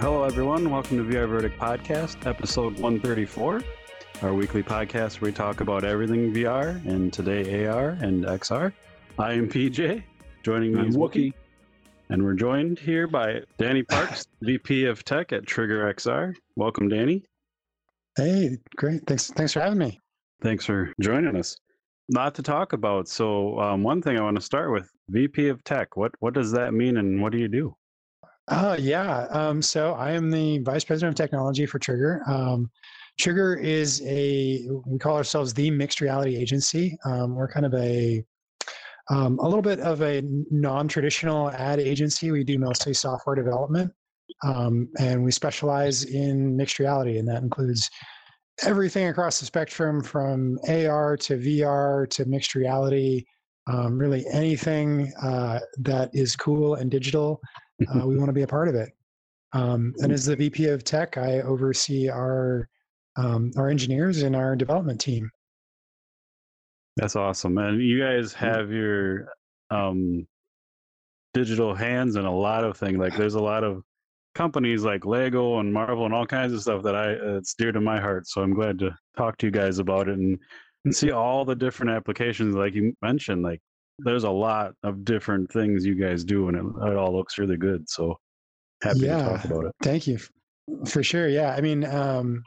Hello, everyone. Welcome to VR Verdict Podcast, episode 134, our weekly podcast where we talk about everything VR and today AR and XR. I am PJ. Joining me I'm is Wookiee. And we're joined here by Danny Parks, VP of Tech at Trigger XR. Welcome, Danny. Hey, great. Thanks. Thanks for having me. Thanks for joining us. Lot to talk about. So, um, one thing I want to start with VP of Tech. What what does that mean, and what do you do? Oh, yeah. Um, so I am the vice president of technology for Trigger. Um, Trigger is a we call ourselves the mixed reality agency. Um, we're kind of a um, a little bit of a non-traditional ad agency. We do mostly software development, um, and we specialize in mixed reality, and that includes everything across the spectrum from AR to VR to mixed reality. Um, really, anything uh, that is cool and digital uh, we want to be a part of it. Um, and as the VP of Tech, I oversee our um, our engineers and our development team. That's awesome. And you guys have your um digital hands in a lot of things. Like there's a lot of companies like Lego and Marvel and all kinds of stuff that I uh, it's dear to my heart. So I'm glad to talk to you guys about it and, and see all the different applications like you mentioned. Like there's a lot of different things you guys do and it, it all looks really good. So happy to talk about it. Thank you, for sure. Yeah, I mean, um,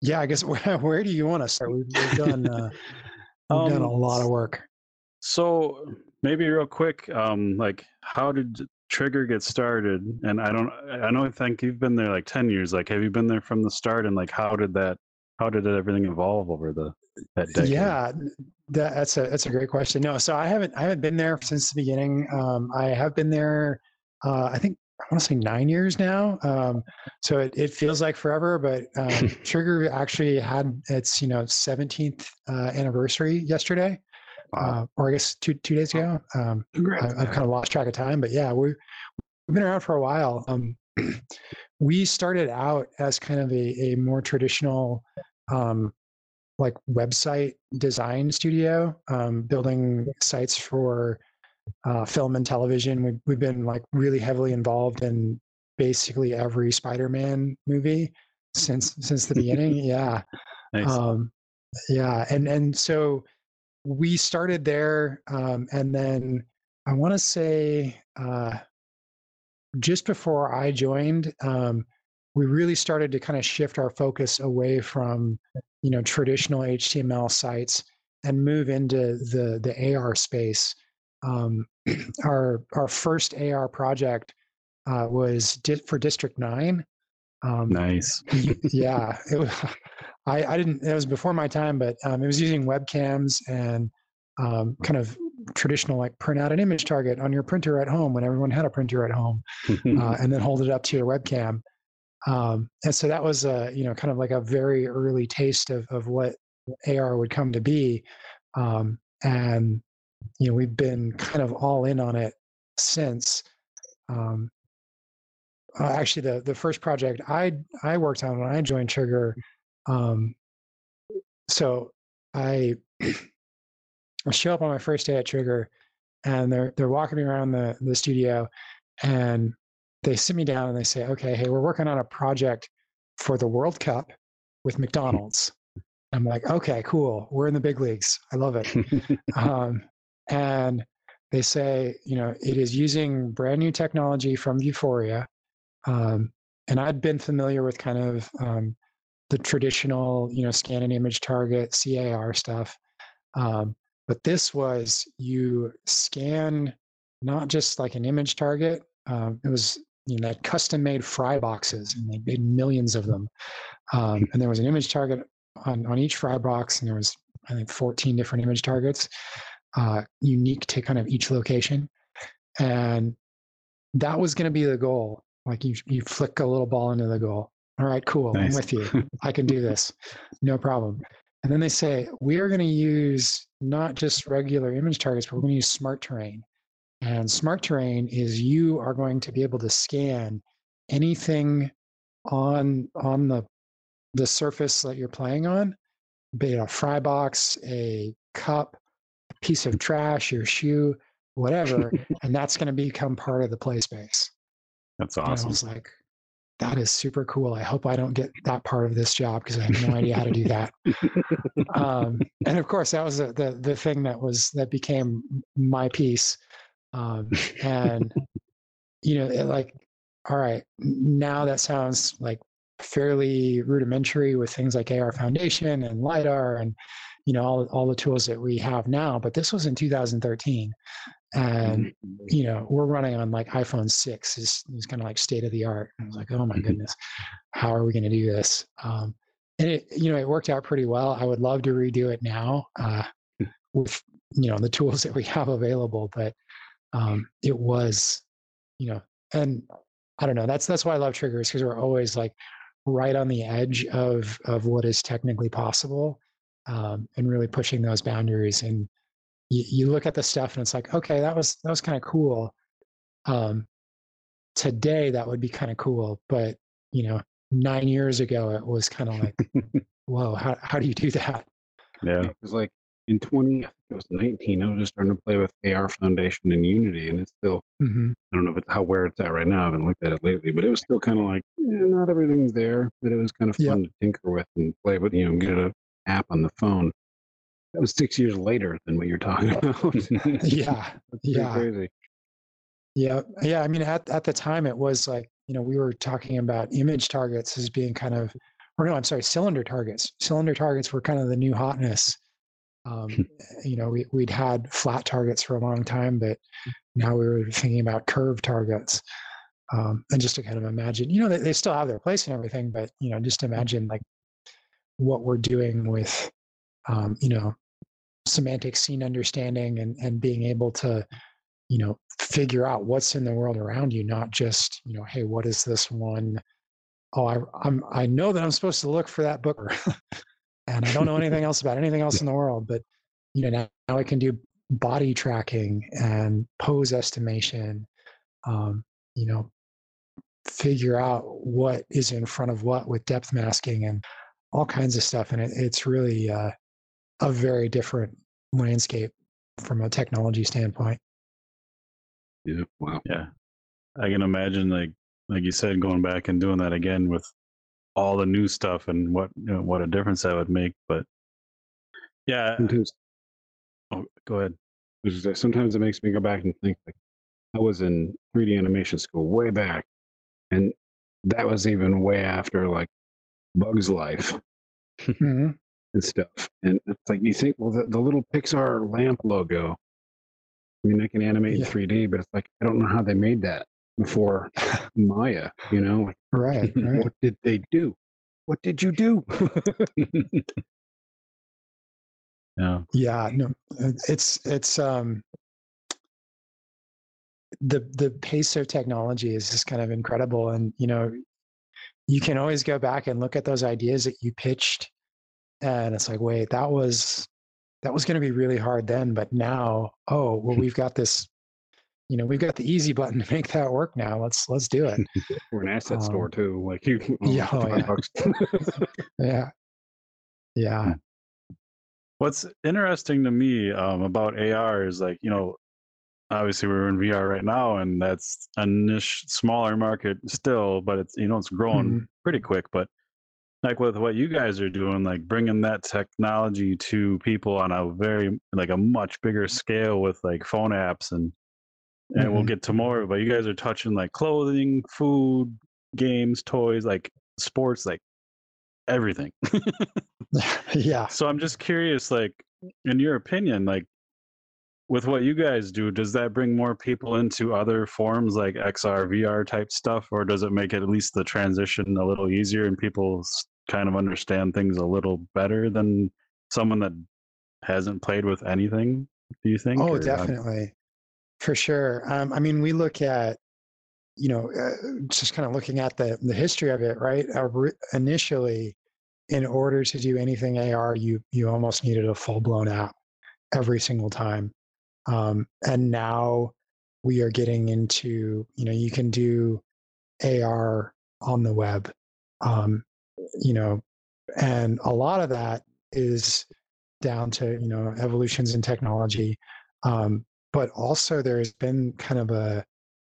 yeah. I guess where, where do you want to start? We've, we've done uh, we've done a Um, lot of work. So maybe real quick, um, like how did Trigger get started? And I don't, I know, I think you've been there like ten years. Like, have you been there from the start? And like, how did that, how did everything evolve over the that decade? Yeah, that, that's a that's a great question. No, so I haven't I haven't been there since the beginning. Um, I have been there. Uh, I think I want to say nine years now. Um, so it, it feels like forever, but um, Trigger actually had its you know 17th uh, anniversary yesterday, Wow. uh, or I guess two two days ago. Um, I, I've kind of lost track of time, but yeah, we we've been around for a while. Um, we started out as kind of a, a more traditional um, like website design studio, um, building sites for uh, film and television. We've, we've been like really heavily involved in basically every Spider-Man movie since since the beginning. Yeah, nice. um, yeah, and and so we started there, um, and then I want to say uh, just before I joined, um, we really started to kind of shift our focus away from you know traditional HTML sites and move into the the AR space. Um, our our first AR project uh, was di- for District Nine. Um, nice. yeah, it was, I, I didn't. It was before my time, but um, it was using webcams and um, kind of traditional like print out an image target on your printer at home when everyone had a printer at home, uh, and then hold it up to your webcam. Um, and so that was a you know kind of like a very early taste of of what AR would come to be, um, and you know we've been kind of all in on it since. Um, uh, actually, the the first project I I worked on when I joined Trigger, um, so I I show up on my first day at Trigger, and they're they're walking me around the the studio, and they sit me down and they say, "Okay, hey, we're working on a project for the World Cup with McDonald's." I'm like, "Okay, cool. We're in the big leagues. I love it." um, and they say, you know, it is using brand new technology from Vuforia. Um, and I'd been familiar with kind of um, the traditional, you know, scan an image target, CAR stuff. Um, but this was you scan not just like an image target. Um, it was you know, had custom made fry boxes and they made millions of them. Um, and there was an image target on, on each fry box, and there was I think 14 different image targets, uh, unique to kind of each location. And that was going to be the goal. Like you, you flick a little ball into the goal. All right, cool. Nice. I'm with you. I can do this. No problem. And then they say, we are going to use not just regular image targets, but we're going to use smart terrain. And smart terrain is you are going to be able to scan anything on on the the surface that you're playing on, be it a fry box, a cup, piece of trash, your shoe, whatever, and that's going to become part of the play space. That's And I awesome. was like, that is super cool. I hope I don't get that part of this job because I have no idea how to do that. Um, and of course, that was the, the the thing that was that became my piece. Um, and you know, it like, all right, now that sounds like fairly rudimentary with things like AR Foundation and lidar and you know all all the tools that we have now. But this was in 2013, and you know we're running on like iphone 6 is, is kind of like state of the art i was like oh my Mhm. goodness how are we going to do this? Um, and it you know it worked out pretty well. I would love to redo it now uh, with you know the tools that we have available but um, it was you know and i don't know that's that's why i love triggers because we're always like right on the edge of of what is technically possible um, and really pushing those boundaries and you, you look at the stuff and it's like okay that was that was kind of cool um today that would be kind of cool but you know nine years ago it was kind of like whoa how, how do you do that Yeah. It was like in 20, I think it was 19, I was just starting to play with AR Foundation and Unity, and it's still, hmm I don't know if it's how where it's at right now. I haven't looked at it lately, but it was still kind of like, eh, not everything's there, but it was kind of Yeah. fun to tinker with and play with, you know, get an app on the phone. That was six years later than what you're talking about. Yeah yeah crazy. yeah yeah i mean at, at the time it was like you know we were talking about image targets as being kind of or no i'm sorry cylinder targets cylinder targets were kind of the new hotness um, you know we, we'd had flat targets for a long time but now we were thinking about curved targets um, and just to kind of imagine you know they, they still have their place and everything but you know just imagine like what we're doing with um, you know semantic scene understanding and and being able to you know figure out what's in the world around you not just you know hey what is this one? Oh I, i'm i know that i'm supposed to look for that book and i don't know anything else about anything else in the world but you know now, now i can do body tracking and pose estimation um, you know figure out what is in front of what with depth masking and all kinds of stuff and it, it's really uh, a very different landscape from a technology standpoint Yeah. Wow. Yeah. I can imagine like like you said, going back and doing that again with all the new stuff and what you know, what a difference that would make. But yeah, Sometimes, oh, go ahead. which is that sometimes it makes me go back and think like I was in 3D animation school way back, and that was even way after like Bugs Life Mhm. and stuff. And it's like you think, well, the, the little Pixar lamp logo. I mean, I can animate Yeah. in 3D, but it's like I don't know how they made that before Maya. You know, like right right what did they do? What did you do? Yeah. Yeah, no, it's it's um the the pace of technology is just kind of incredible, and you know, you can always go back and look at those ideas that you pitched, and it's like, wait, that was that was going to be really hard then, but now, oh, well, we've got this, you know, we've got the easy button to make that work now. Let's let's do it. we're an asset Um, store too. Like you, yeah, oh, yeah. Yeah, yeah, What's interesting to me um, about AR is like, you know, obviously we're in VR right now and that's a niche, smaller market still, but it's, you know, it's growing Mhm. pretty quick. But like with what you guys are doing, like bringing that technology to people on a very, like a much bigger scale with like phone apps and, and we'll Mhm. get to more, but you guys are touching like clothing, food, games, toys, like sports, like everything. yeah. So I'm just curious, like, in your opinion, like, with what you guys do, does that bring more people into other forms like XR, VR type stuff, or does it make it at least the transition a little easier and people kind of understand things a little better than someone that hasn't played with anything? Do you think? Oh, or, definitely, for sure. Um, I mean, we look at, you know, uh, just kind of looking at the the history of it, right? Uh, ri- initially, in order to do anything AR, you you almost needed a full blown app every single time, um, and now we are getting into, you know, you can do AR on the web. Um, you know, and a lot of that is down to you know evolutions in technology, um, but also there's been kind of a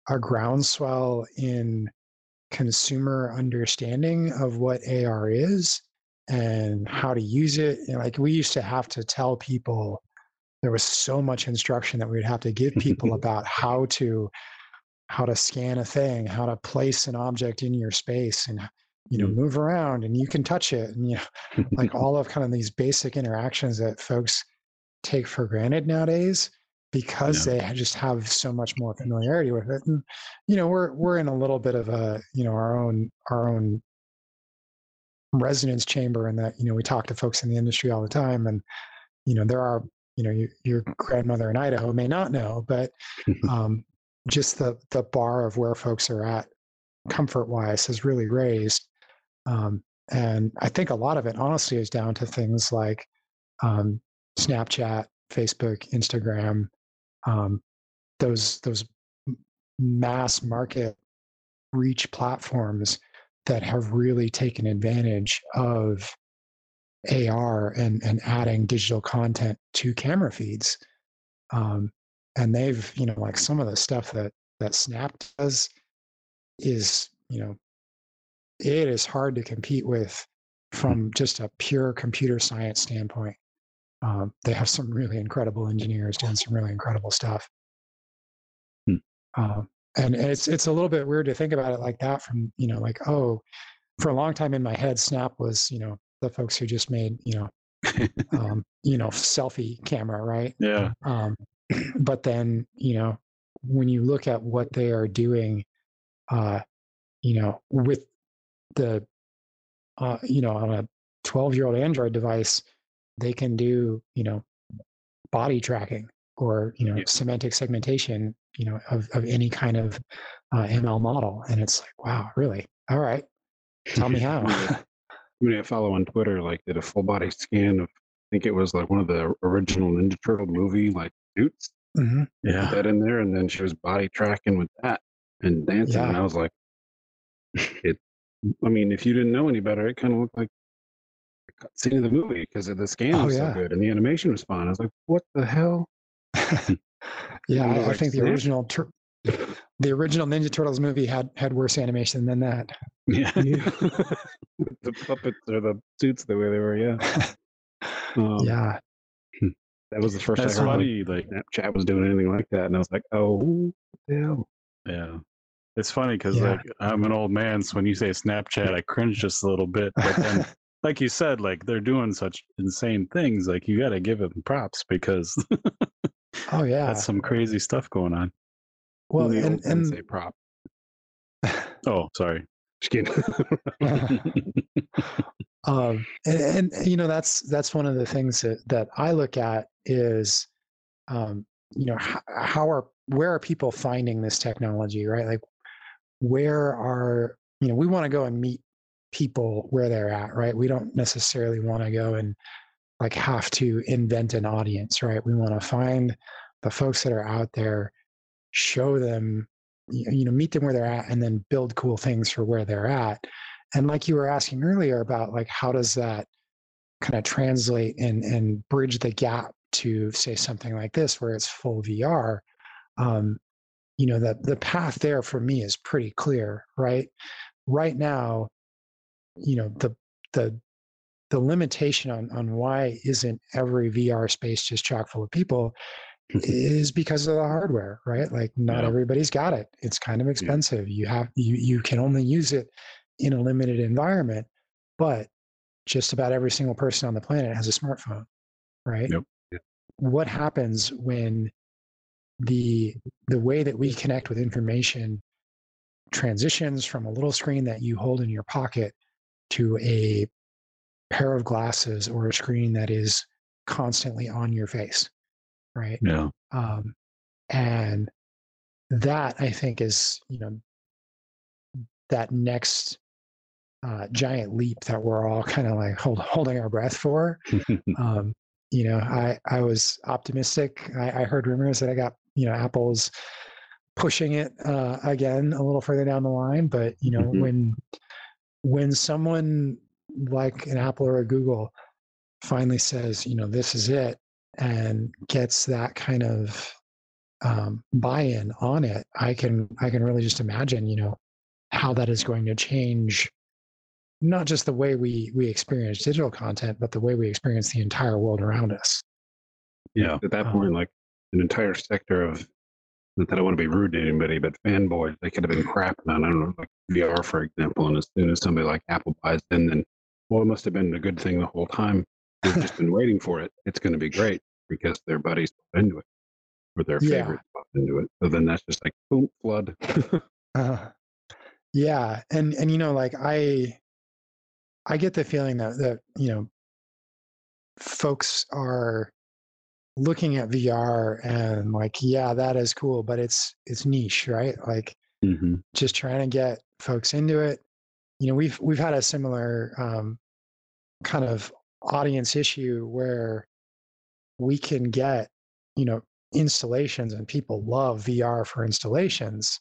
a groundswell in consumer understanding of what AR is and how to use it. And like we used to have to tell people there was so much instruction that we'd have to give people about how to how to scan a thing, how to place an object in your space and you know, mm. move around and you can touch it and you know, like all of kind of these basic interactions that folks take for granted nowadays because yeah. they just have so much more familiarity with it. And you know, we're we're in a little bit of a, you know, our own our own resonance chamber in that, you know, we talk to folks in the industry all the time and you know, there are you know your, your grandmother in idaho may not know but um, just the the bar of where folks are at comfort wise has really raised um, and i think a lot of it honestly is down to things like um, snapchat facebook instagram um, those those mass market reach platforms that have really taken advantage of AR and and adding digital content to camera feeds. Um, and they've you know like some of the stuff that that Snap does is you know it is hard to compete with from just a pure computer science standpoint. Um, they have some really incredible engineers doing some really incredible stuff. Hmm. Um, and it's it's a little bit weird to think about it like that. From you know, like oh, for a long time in my head, Snap was you know the folks who just made you know um, you know selfie camera right? Yeah. Um, but then you know when you look at what they are doing uh you know with the uh you know on a 12 year old android device they can do you know body tracking or you know yeah. semantic segmentation you know of, of any kind of uh, ml model. And it's like wow really? All right. Tell me how somebody I follow on Twitter like did a full body scan of I think it was like one of the original Ninja Turtle movie like suits. Mm-hmm. Yeah, that in there, and then she was body tracking with that and dancing, yeah. and I was like, it. I mean, if you didn't know any better, it kind of looked like a scene of the movie because of the scan oh, was yeah. so good and the animation was fun. I was like, what the hell? yeah, I, I, think the original tur- the original Ninja Turtles movie had had worse animation than that. Yeah, the puppets or the suits the way they were. Yeah, um, yeah. Hmm. That was the first That's I heard funny. Like Snapchat was doing anything like that, and I was like, oh, hell. Yeah, it's funny because yeah. like I'm an old man, so when you say Snapchat, I cringe just a little bit. But then, like you said, like they're doing such insane things. Like you got to give them props because. oh yeah, that's some crazy stuff going on. Well, and, and say prop. oh, sorry. Just kidding. um, and, and, you know that's that's one of the things that that I look at is, um, you know, how, how are where are people finding this technology, right? Like, where are you know we want to go and meet people where they're at, right? We don't necessarily want to go and like have to invent an audience, right? We want to find the folks that are out there show them you know meet them where they're at and then build cool things for where they're at. And like you were asking earlier about like how does that kind of translate and and bridge the gap to say something like this where it's full vr um, you know that the path there for me is pretty clear right? Right now you know the the the limitation on on why isn't every vr space just chock full of people Mm-hmm. is because of the hardware, right? Like not yeah. everybody's got it. It's kind of expensive. Yeah. You have you you can only use it in a limited environment, but just about every single person on the planet has a smartphone, right? Yep. What happens when the the way that we connect with information transitions from a little screen that you hold in your pocket to a pair of glasses or a screen that is constantly on your face right? Yeah. Um, and that I think is, you know, that next uh, giant leap that we're all kind of like hold, holding our breath for. um, you know, I I was optimistic. I, I heard rumors that I got you know Apple's pushing it uh, again a little further down the line. But you know, Mhm. when when someone like an Apple or a Google finally says, you know, this is it, and gets that kind of um, buy-in on it, I can I can really just imagine, you know, how that is going to change not just the way we we experience digital content, but the way we experience the entire world around us. Yeah. At that Um, point, like an entire sector of not that I don't want to be rude to anybody, but fanboys, they could have been crapping on, I don't know, like VR, for example. And as soon as somebody like Apple buys in, then, well, it must have been a good thing the whole time. They've just been waiting for it. It's going to be great because their buddies into it or their Yeah. favorites put into it. So then that's just like, boom, flood. Uh, yeah, and and you know, like I, I get the feeling that that you know, folks are looking at VR and like, yeah, that is cool, but it's it's niche, right? Like hmm just trying to get folks into it. You know, we've we've had a similar um, kind of audience issue where we can get, you know, installations and people love VR for installations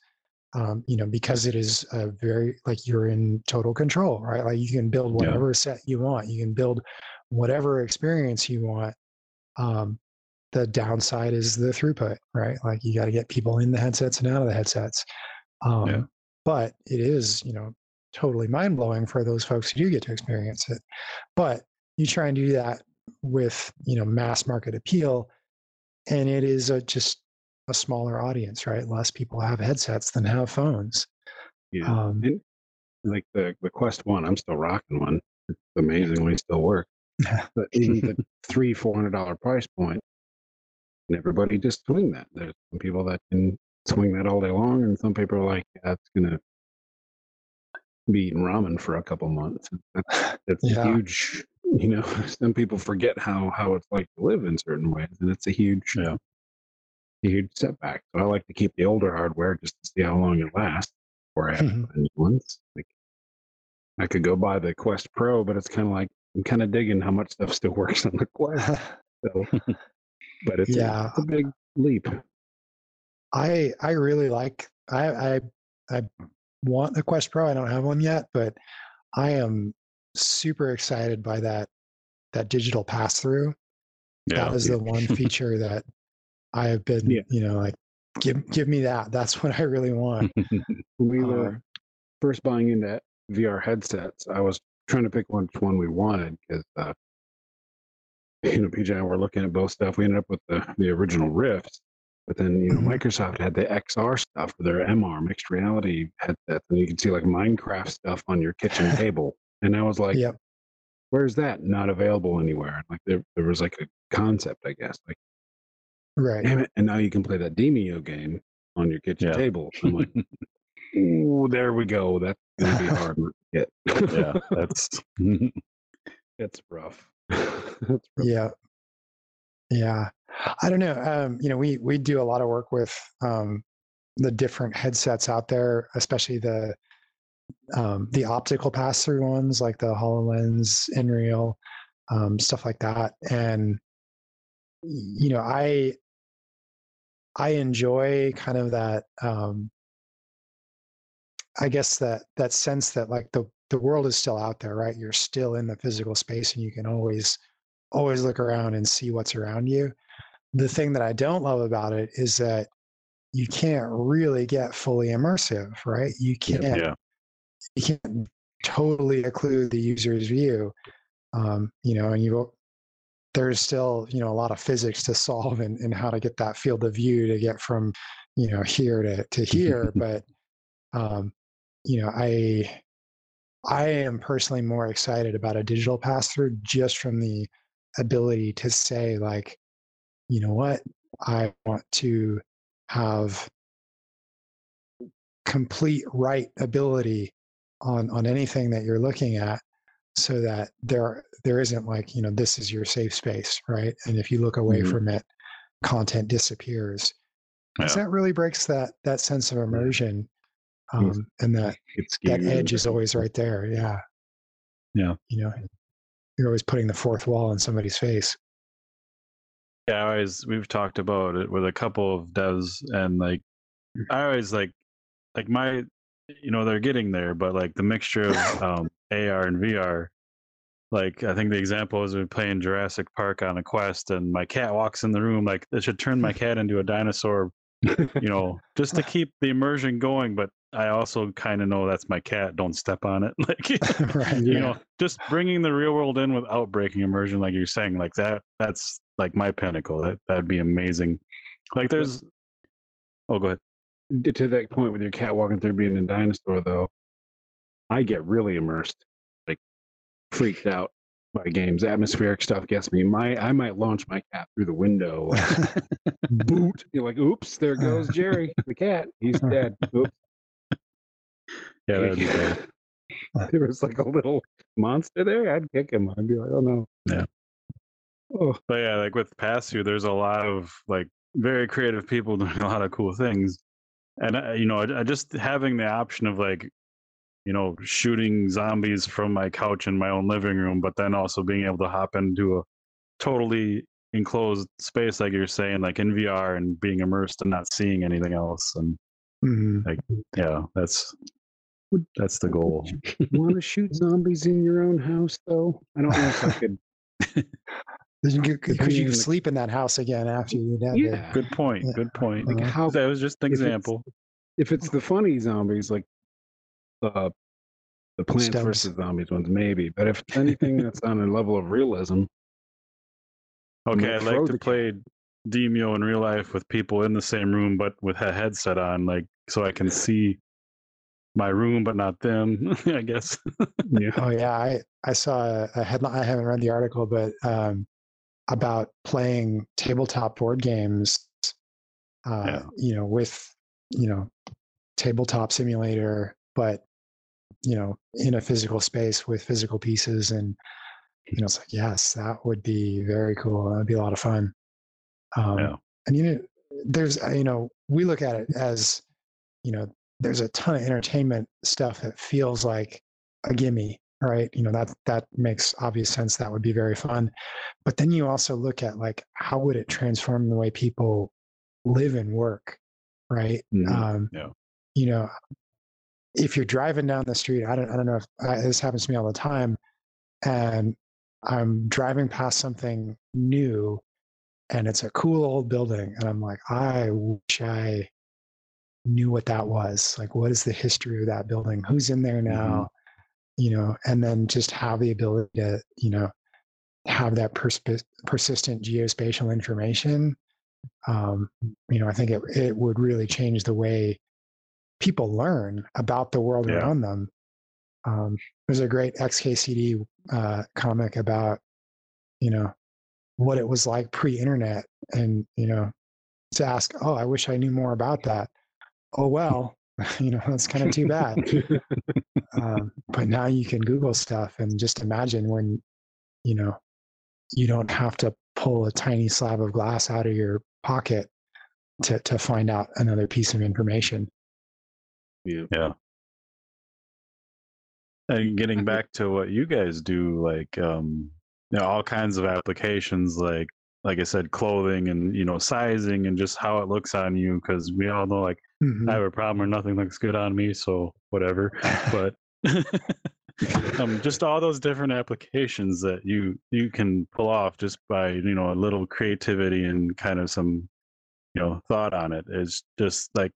um, you know, because it is a very like you're in total control, right? Like you can build Yeah. whatever set you want, you can build whatever experience you want. Um, the downside is the throughput, right? Like you got to get people in the headsets and out of the headsets. Um, But it is, you know, totally mind blowing for those folks who do get to experience it. But you try and do that with, you know, mass market appeal, and it is a, just a smaller audience, right? Less people have headsets than have phones. yeah. Um, and like the, the Quest One, I'm still rocking one. It's amazingly still works. But the three, four hundred dollar price point, and everybody just swing that. There's some people that can swing that all day long, and some people are like, that's gonna be eating ramen for a couple months. That's, that's Yeah. a huge. You know, some people forget how how it's like to live in certain ways, and it's a huge, Yeah. a huge setback. So I like to keep the older hardware just to see how long it lasts before I have to mm-hmm. buy new ones. Like I could go buy the Quest Pro, but it's kind of like I'm kind of digging how much stuff still works on the Quest. So, but it's, Yeah. a, it's a big leap. I I really like I I I want the Quest Pro. I don't have one yet, but I am super excited by that that digital pass through. Yeah. That is the one feature that I have been, Yeah. you know, like give give me that. That's what I really want. When we were Um, first buying into VR headsets, I was trying to pick which one we wanted because, uh, you know, PJ and I were looking at both stuff. We ended up with the, the original Rifts, but then, you know, Mhm. Microsoft had the XR stuff for their MR, mixed reality headsets, and you could see like Minecraft stuff on your kitchen table. And I was like, Yep. where's that? Not available anywhere. Like there, there was like a concept, I guess. Like, Right. damn it. And now you can play that Demeo game on your kitchen Yeah. table. I'm like, ooh, there we go. That's going to be hard to get. yeah. That's It's rough. That's rough. Yeah. Yeah. I don't know. Um, you know, we we do a lot of work with um the different headsets out there, especially the um the optical pass through ones like the HoloLens, Nreal, um, stuff like that. And you know, I I enjoy kind of that um I guess that that sense that like the the world is still out there, right? You're still in the physical space and you can always always look around and see what's around you. The thing that I don't love about it is that you can't really get fully immersive, right? You can't yeah. You can't totally occlude the user's view. Um, you know, and you there's still, you know, a lot of physics to solve and, in how to get that field of view to get from, you know, here to, to here. but um, you know, I I am personally more excited about a digital pass through just from the ability to say, like, you know what, I want to have complete right ability on on anything that you're looking at so that there there isn't like you know this is your safe space right and if you look away Mhm. from it content disappears Yeah. that really breaks that that sense of immersion um, and that It's that edge is always right there yeah Yeah. you know you're always putting the fourth wall in somebody's face Yeah, I always we've talked about it with a couple of devs and like I always like like my you know they're getting there, but like the mixture of um, AR and VR. Like I think the example is we playing Jurassic Park on a quest, and my cat walks in the room. Like it should turn my cat into a dinosaur, you know, just to keep the immersion going. But I also kind of know that's my cat. Don't step on it. Like right. you Yeah. know, just bringing the real world in without breaking immersion, like you're saying, like that. That's like my pinnacle. That that'd be amazing. Like there's. Oh, go ahead. To that point with your cat walking through being a dinosaur though i get really immersed like freaked out by games. Atmospheric stuff gets me. My i might launch my cat through the window like, boot you're like oops there goes jerry the cat. He's dead. Oops. Yeah, that'd be great. there was like a little monster there i'd kick him. I'd be like oh no. Yeah. oh But yeah, like with Pass-Through, there's a lot of like very creative people doing a lot of cool things, and uh, you know, I, I just having the option of like, you know, shooting zombies from my couch in my own living room, but then also being able to hop into a totally enclosed space, like you're saying, like in VR, and being immersed and not seeing anything else, and Mhm. yeah, that's that's the goal. want to shoot zombies in your own house though i don't know if i could Then you could, could you Depending on the- sleep in that house again after you did yeah Good point. Yeah. Good point. like Uh, how That was just an if it's- example. if it's the funny zombies like uh the plants Stems. versus zombies ones maybe but if it's anything that's on a level of realism Okay, I'd like to play Demeo in real life with people in the same room, but with a headset on, like so I can see my room, but not them. I guess. yeah Oh yeah, I I saw a, a headline. I haven't read the article, but um, about playing tabletop board games. Uh, Yeah. You know, with you know, tabletop simulator, but you know, in a physical space with physical pieces, and you know, it's like yes, that would be very cool. That'd be a lot of fun. Um, Yeah. And you know, there's uh, you know, we look at it as you know, there's a ton of entertainment stuff that feels like a gimme, right? You know, that that makes obvious sense. That would be very fun. But then you also look at like how would it transform the way people live and work, right? Mhm. Um, Yeah. You know, if you're driving down the street, I don't, I don't know if I, this happens to me all the time, and I'm driving past something new, and it's a cool old building, and I'm like, I wish I knew what that was. Like, what is the history of that building? Who's in there now? You know, and then just have the ability to, you know, have that persp- persistent geospatial information. Um, you know, I think it it would really change the way people learn about the world Yeah. around them. Um, there's a great XKCD uh, comic about, you know, what it was like pre-internet, and you know, to ask, oh, I wish I knew more about that. Oh well, you know, that's kind of too bad. um, but now you can Google stuff and just imagine when, you know, you don't have to pull a tiny slab of glass out of your pocket to to find out another piece of information. yeah Yeah. And getting back to what you guys do, like um, you know, all kinds of applications, like like I said, clothing and you know, sizing and just how it looks on you, because we all know, like Mhm. I have a problem where nothing looks good on me, so whatever. But um, just all those different applications that you you can pull off just by you know a little creativity and kind of some you know thought on it is just like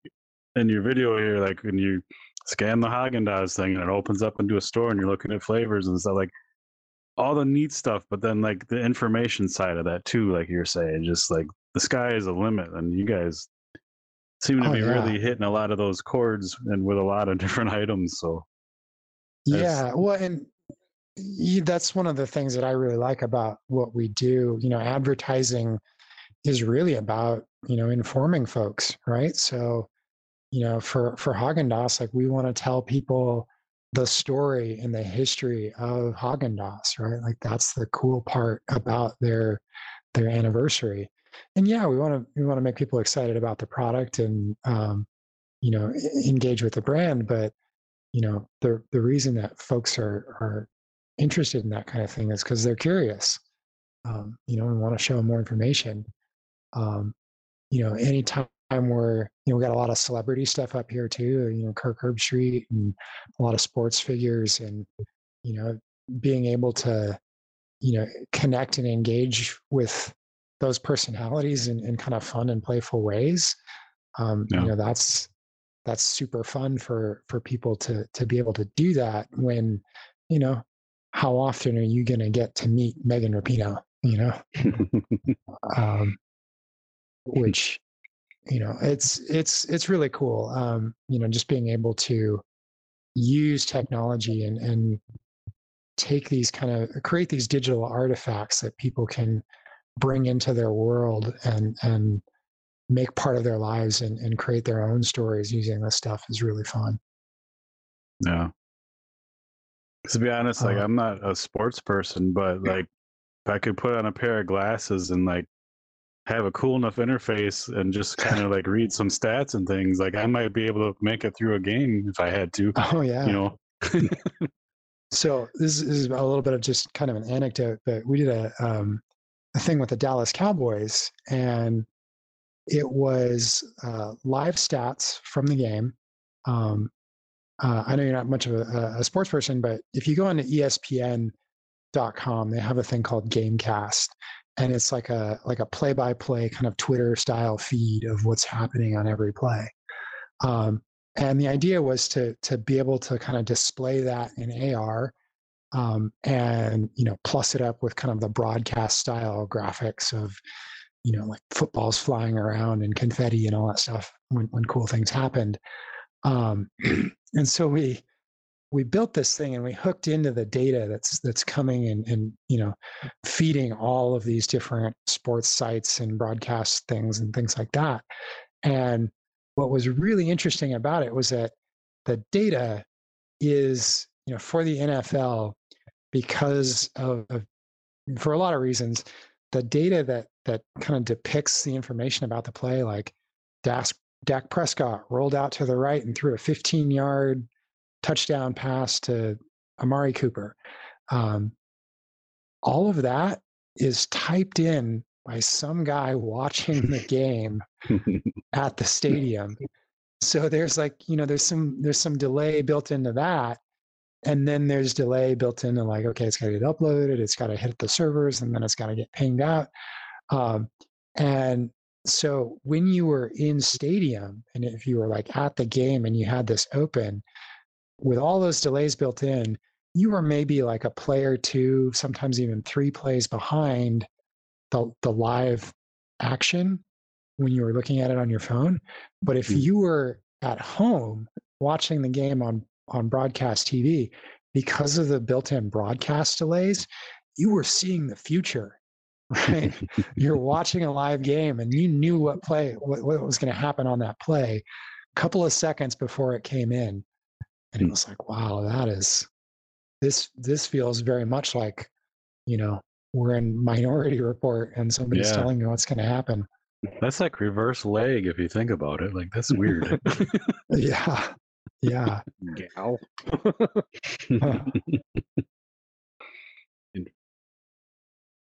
in your video here, like when you scan the Haagen Dazs thing and it opens up into a store and you're looking at flavors and stuff like all the neat stuff, but then like the information side of that too, like you're saying, just like the sky is a limit, and you guys seem to Oh, be yeah. really hitting a lot of those chords and with a lot of different items. So Yeah, well, and y that's one of the things that I really like about what we do. You know, advertising is really about you know informing folks, right? So, you know, for for Haagen Dazs, like we want to tell people the story and the history of Haagen Dazs, right? Like that's the cool part about their their anniversary. And yeah, we want to we want to make people excited about the product and um, you know engage with the brand, but you know the the reason that folks are are interested in that kind of thing is because they're curious um, you know and want to show more information um, you know anytime time where you know we got a lot of celebrity stuff up here too. You know, Kirk Herbstreit and a lot of sports figures, and you know, being able to you know connect and engage with those personalities in, in kind of fun and playful ways. Um, Yeah. You know, that's that's super fun for for people to to be able to do that when you know how often are you going to get to meet Megan Rapinoe? You know, um, which you know it's it's it's really cool um you know just being able to use technology and and take these kind of create these digital artifacts that people can bring into their world and and make part of their lives and, and create their own stories using this stuff is really fun Yeah. To be honest, like Uh, I'm not a sports person, but like if I could put on a pair of glasses and like have a cool enough interface and just kind of like read some stats and things, like I might be able to make it through a game if I had to. oh yeah You know. so this is a little bit of just kind of an anecdote but we did a um a thing with the dallas cowboys and it was uh, live stats from the game um uh, i know you're not much of a, a sports person but if you go onto E espn.com they have a thing called gamecast and it's like a like a play by play kind of twitter style feed of what's happening on every play. Um, and the idea was to to be able to kind of display that in AR um, and you know plus it up with kind of the broadcast style graphics of you know like footballs flying around and confetti and all that stuff when when cool things happened. Um, and so we we built this thing and we hooked into the data that's that's coming and and you know feeding all of these different sports sites and broadcast things and things like that. And what was really interesting about it was that the data is you know for the NFL because of, of for a lot of reasons the data that that kind of depicts the information about the play like Dak, Dak Prescott rolled out to the right and threw a 15 yard touchdown pass to Amari Cooper um, all of that is typed in by some guy watching the game at the stadium. So there's like, you know, there's some there's some delay built into that. And then there's delay built into like, okay, it's got to get uploaded, it's got to hit the servers, and then it's got to get pinged out. Um, and so when you were in stadium, and if you were like at the game and you had this open, with all those delays built in, you were maybe like a play or two, sometimes even three plays behind the the live action when you were looking at it on your phone. But if Mm. you were at home watching the game on on broadcast TV, because of the built-in broadcast delays, you were seeing the future. Right? You're watching a live game and you knew what play what, what was going to happen on that play a couple of seconds before it came in. And it was like, wow, that is this this feels very much like, you know, we're in Minority Report and somebody's Yeah. telling you what's going to happen. That's like reverse leg if you think about it. Like that's weird. Yeah, yeah, Gal. Yeah,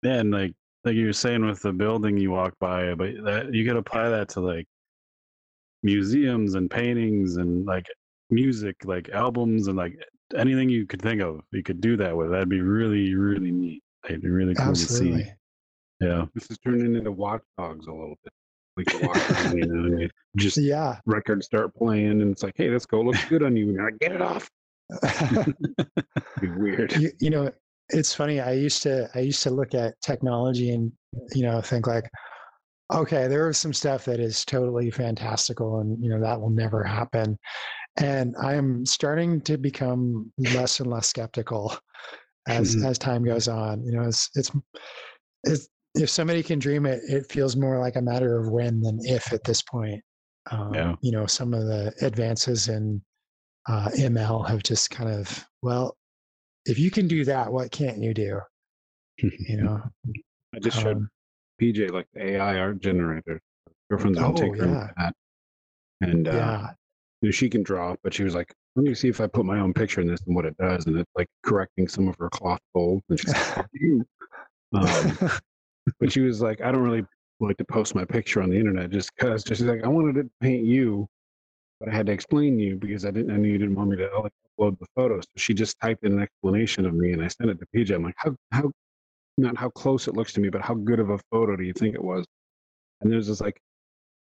and like like you were saying with the building you walk by, but that you could apply that to like museums and paintings and like music, like albums and like anything you could think of. You could do that with. That'd be really, really neat. It'd be really cool to see. absolutely. Yeah. This is turning into Watch Dogs a little bit. We can walk around, you know, and you just Yeah. records start playing, and it's like, hey, this go looks good on you. And you're get it off. Be weird. you, you know, it's funny. I used to I used to look at technology and you know think like, okay, there is some stuff that is totally fantastical, and you know that will never happen. And I am starting to become less and less skeptical as Mhm. as time goes on. You know, it's it's it's if somebody can dream it, it feels more like a matter of when than if at this point. Um, Yeah. You know, some of the advances in uh, ML have just kind of well, if you can do that, what can't you do? You know, I just showed um, PJ like the AI art generator. Girlfriend's Oh, take yeah. that. And uh, yeah, you know, she can draw, but she was like, let me see if I put my own picture in this and what it does. And it's like correcting some of her cloth folds. And she's like, um, but she was like, I don't really like to post my picture on the internet just because. Just like I wanted to paint you, but I had to explain you because I didn't. I knew you didn't want me to like, upload the photos. So she just typed in an explanation of me, and I sent it to PJ. I'm like, how how not how close it looks to me, but how good of a photo do you think it was? And there's this like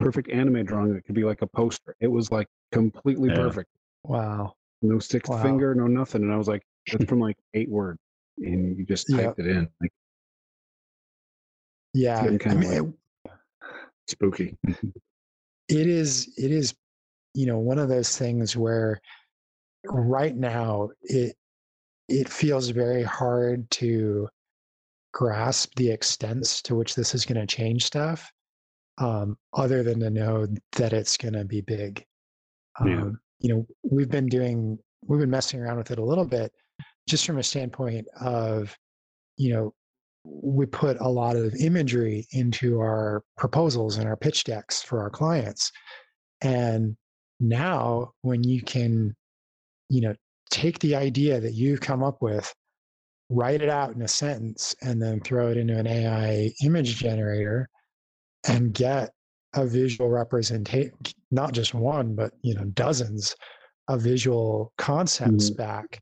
perfect anime drawing that could be like a poster. It was like completely Yeah. perfect. Wow. No sixth Wow. finger, no nothing. And I was like, that's from like eight words. And you just Yep. typed it in. Like Yeah. getting I kinda mean, like- spooky. it is it is you know one of those things where right now it it feels very hard to grasp the extents to which this is going to change stuff um, other than to know that it's going to be big Yeah. um, you know we've been doing we've been messing around with it a little bit just from a standpoint of you know we put a lot of imagery into our proposals and our pitch decks for our clients and now when you can you know take the idea that you've come up with write it out in a sentence and then throw it into an ai image generator and get a visual representation not just one but you know dozens of visual concepts back.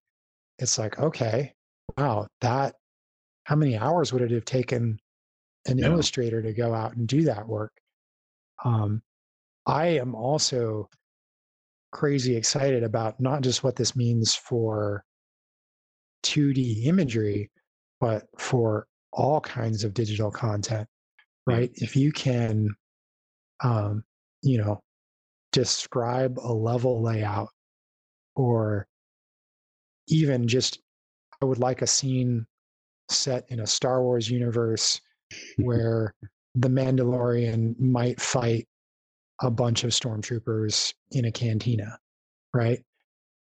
It's like okay wow that how many hours would it have taken an Yeah. illustrator to go out and do that work? Um, i am also crazy excited about not just what this means for 2d imagery but for all kinds of digital content right? If you can um, you know describe a level layout or even just i would like a scene set in a star wars universe where the mandalorian might fight a bunch of stormtroopers in a cantina right?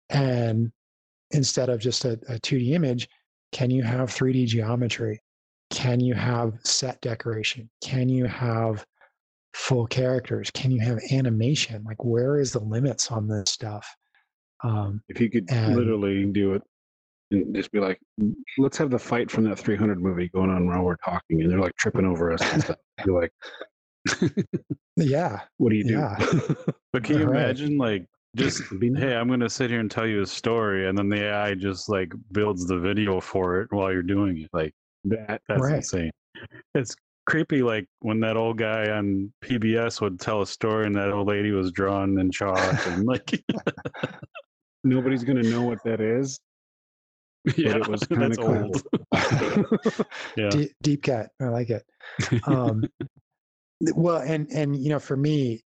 And instead of just a, a 2d image can you have 3d geometry can you have set decoration can you have full characters can you have animation like where is the limits on this stuff um If you could And- literally do it and just be like, let's have the fight from that 300 movie going on while we're talking, and they're like tripping over us and stuff. You're like, yeah what do you do? Yeah. But can you Right. imagine like just It'd be nice. hey, I'm gonna sit here and tell you a story, and then the AI just like builds the video for it while you're doing it. Like that that's Right. insane. It's creepy. Like when that old guy on PBS would tell a story, and that old lady was drawn in chalk, and like nobody's gonna know what that is. yeah, but it was kind that's of cool. old. Yeah, deep, deep cut i like it um well and and you know for me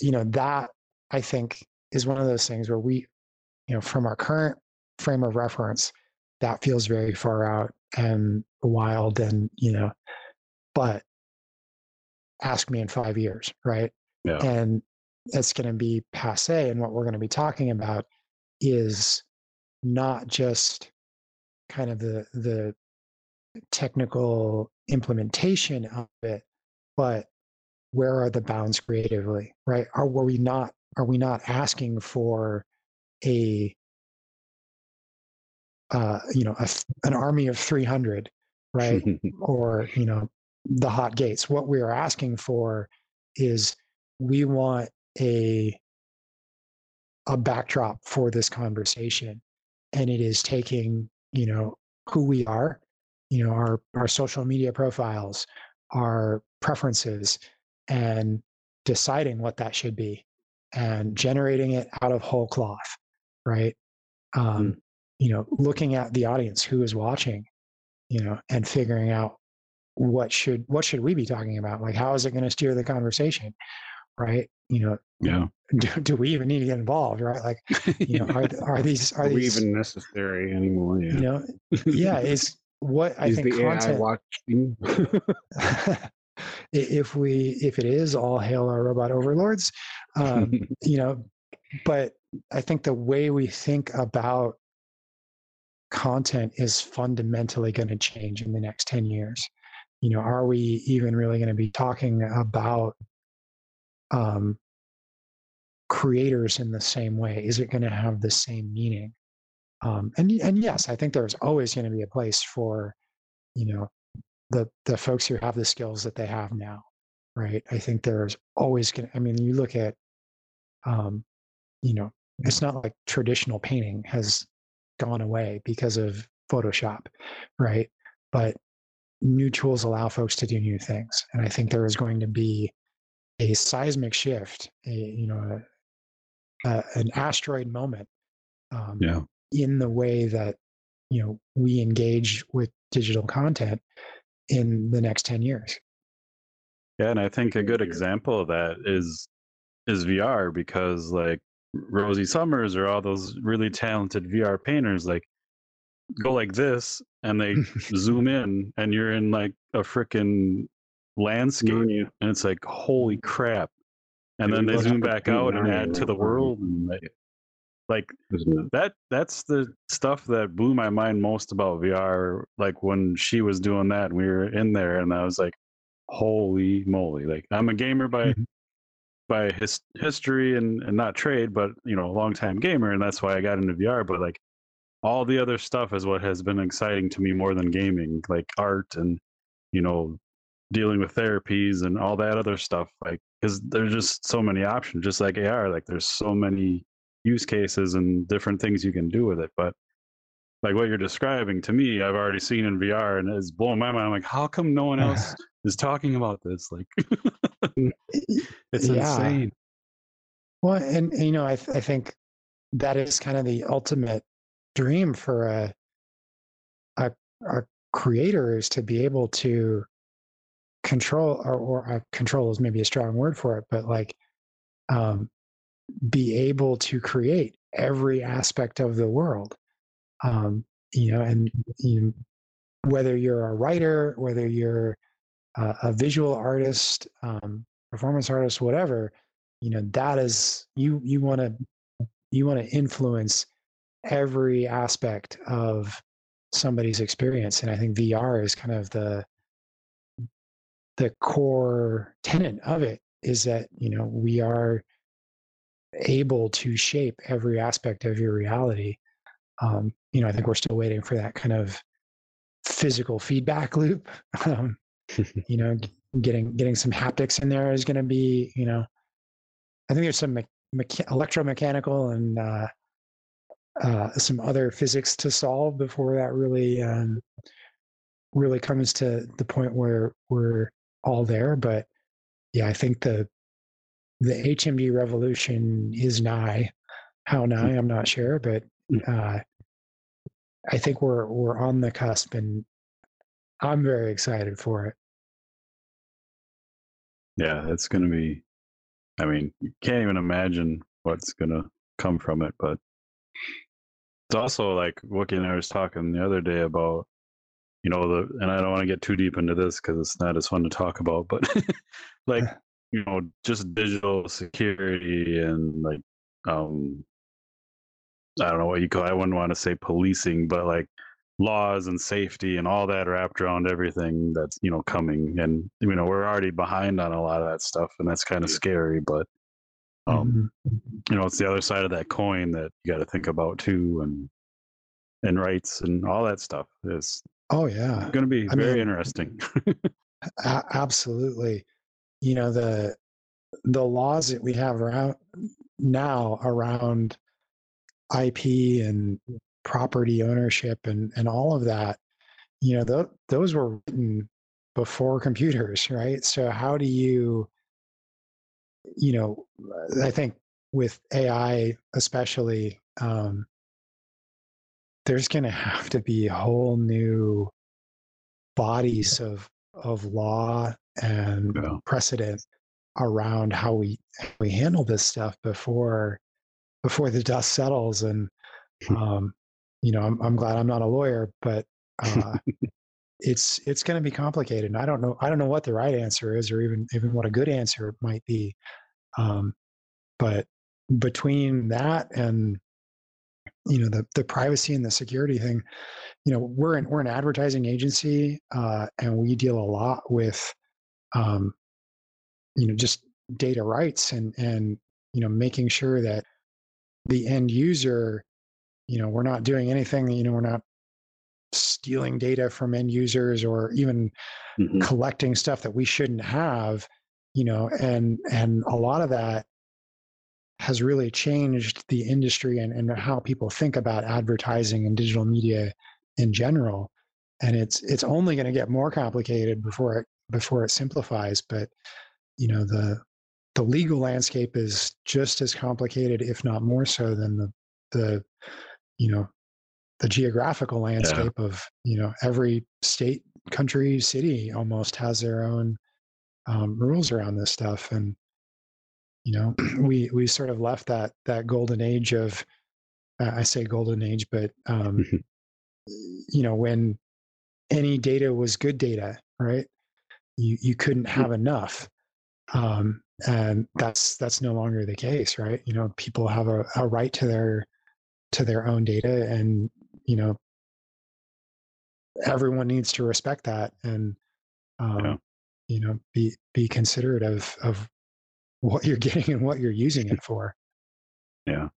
you know that i think is one of those things where we you know from our current frame of reference that feels very far out and wild and you know but ask me in five years right Yeah. and it's going to be passe and what we're going to be talking about is not just kind of the the technical implementation of it but where are the bounds creatively right are were we not are we not asking for a uh you know a, an army of 300 right? Or you know the hot gates. What we are asking for is we want a a backdrop for this conversation and it is taking you know who we are you know our our social media profiles our preferences and deciding what that should be and generating it out of whole cloth right? Um you know looking at the audience who is watching you know and figuring out what should what should we be talking about like how is it going to steer the conversation right you know yeah. do, do we even need to get involved right like you know are, are these are Are we these even necessary anymore? Yeah. you know yeah is what i is think the AI content watching? if we if it is all hail our robot overlords um you know but i think the way we think about content is fundamentally going to change in the next 10 years. You know are we even really going to be talking about um creators in the same way? Is it going to have the same meaning? Um and and yes i think there's always going to be a place for you know the the folks who have the skills that they have now right? I think there's always going to, I mean, you look at, um, you know, it's not like traditional painting has gone away because of Photoshop, right? But new tools allow folks to do new things. And I think there is going to be a seismic shift, a, you know, a, a, an asteroid moment um, Yeah. in the way that, you know, we engage with digital content in the next 10 years. Yeah, and I think a good example of that is is VR because like Rosie Summers or all those really talented VR painters like go like this and they zoom in and you're in like a freaking landscape and it's like holy crap. And Yeah, then they zoom back out and add to the world and like, like that that's the stuff that blew my mind most about VR like when she was doing that and we were in there and I was like holy moly like I'm a gamer by Mhm. By his history and, and not trade but you know a long time gamer and that's why I got into VR but like all the other stuff is what has been exciting to me more than gaming like art and you know dealing with therapies and all that other stuff like because there's just so many options just like AR like there's so many use cases and different things you can do with it. But like what you're describing to me, I've already seen in VR and it's blowing my mind. I'm like, how come no one else is talking about this? Like, it's Yeah. insane. Well, and, and, you know, I, th- I think that is kind of the ultimate dream for a, a a creator is to be able to control or, or uh, control is maybe a strong word for it, but like um, be able to create every aspect of the world. Um, you know, and you know, whether you're a writer, whether you're a, a visual artist, um, performance artist, whatever, you know, that is you you want to you want to influence every aspect of somebody's experience, and I think VR is kind of the the core tenet of it is that you know we are able to shape every aspect of your reality um, you know i think we're still waiting for that kind of physical feedback loop. Um, you know getting getting some haptics in there is going to be you know i think there's some me- mecha- electromechanical and uh, uh, some other physics to solve before that really um, really comes to the point where we're all there but yeah i think the the hmd revolution is nigh. How nigh i'm not sure but uh, i think we're we're on the cusp and i'm very excited for it Yeah, it's going to be, I mean, you can't even imagine what's going to come from it. But it's also like Wookiee and I was talking the other day about, you know, the, and I don't want to get too deep into this because it's not as fun to talk about, but like, you know, just digital security and like, um, I don't know what you call. I wouldn't want to say policing, but like laws and safety and all that wrapped around everything that's you know coming. And you know we're already behind on a lot of that stuff, and that's kind of scary. But um, Mhm. you know, it's the other side of that coin that you got to think about too, and and rights and all that stuff is oh yeah going to be I very mean- interesting. Absolutely you know the the laws that we have around now around ip and property ownership and and all of that you know th- those were written before computers right so how do you you know i think with ai especially um there's going to have to be whole new bodies of of law and Yeah. precedent around how we how we handle this stuff before before the dust settles and um you know i'm, I'm glad i'm not a lawyer but uh it's it's going to be complicated and i don't know i don't know what the right answer is or even even what a good answer might be um but between that and you know the the privacy and the security thing you know we're an we're an advertising agency uh and we deal a lot with um you know just data rights and and you know making sure that the end user you know we're not doing anything you know we're not stealing data from end users or even Mhm. collecting stuff that we shouldn't have you know, and and a lot of that has really changed the industry and, and how people think about advertising and digital media in general. And it's it's only going to get more complicated before it before it simplifies. But you know the the legal landscape is just as complicated, if not more so, than the the you know the geographical landscape yeah. of you know every state, country, city almost has their own um, rules around this stuff, and you know we we sort of left that that golden age of uh, I say golden age, but um, you know when any data was good data, right? You you couldn't have enough, um, and that's that's no longer the case, right? You know, people have a, a right to their to their own data, and you know, everyone needs to respect that, and um, yeah. you know, be be considerate of of what you're getting and what you're using it for. Yeah.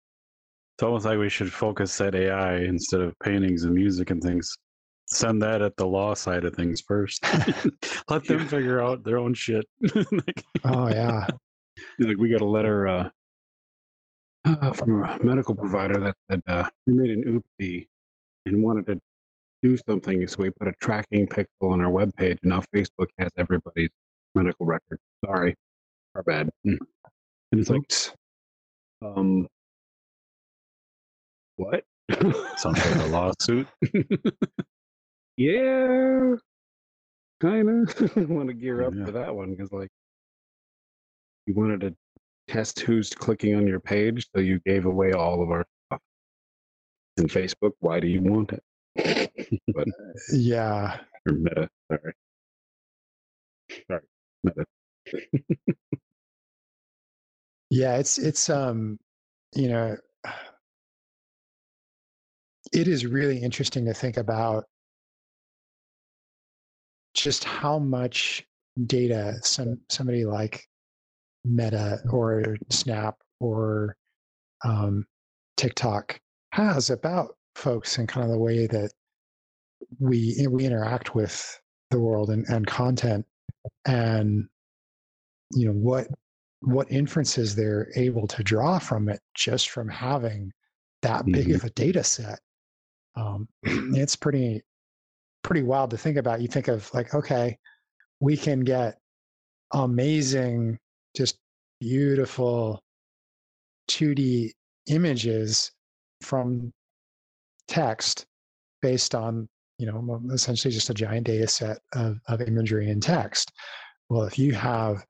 It's almost like we should focus at AI instead of paintings and music and things. Send that at the law side of things first. Let them figure out their own shit. like, oh yeah. Like we got a letter uh, uh, from a medical provider that said uh, we made an oopsie and wanted to do something, so we put a tracking pixel on our webpage. And now Facebook has everybody's medical record. Sorry, our bad. And it's like, um, what? Sounds like a lawsuit. Yeah, kind of. want to gear up yeah. for that one because, like, you wanted to test who's clicking on your page, so you gave away all of our stuff. And Facebook, why do you want it? but yeah, or Meta, sorry, sorry, Meta. yeah, it's it's um, you know it is really interesting to think about just how much data some somebody like Meta or Snap or um, TikTok has about folks and kind of the way that we we interact with the world and, and content and you know what what inferences they're able to draw from it just from having that big mm-hmm. of a data set um, it's pretty pretty wild to think about. You think of like, okay, we can get amazing, just beautiful 2D images from text based on you know essentially just a giant data set of, of imagery and text well if you have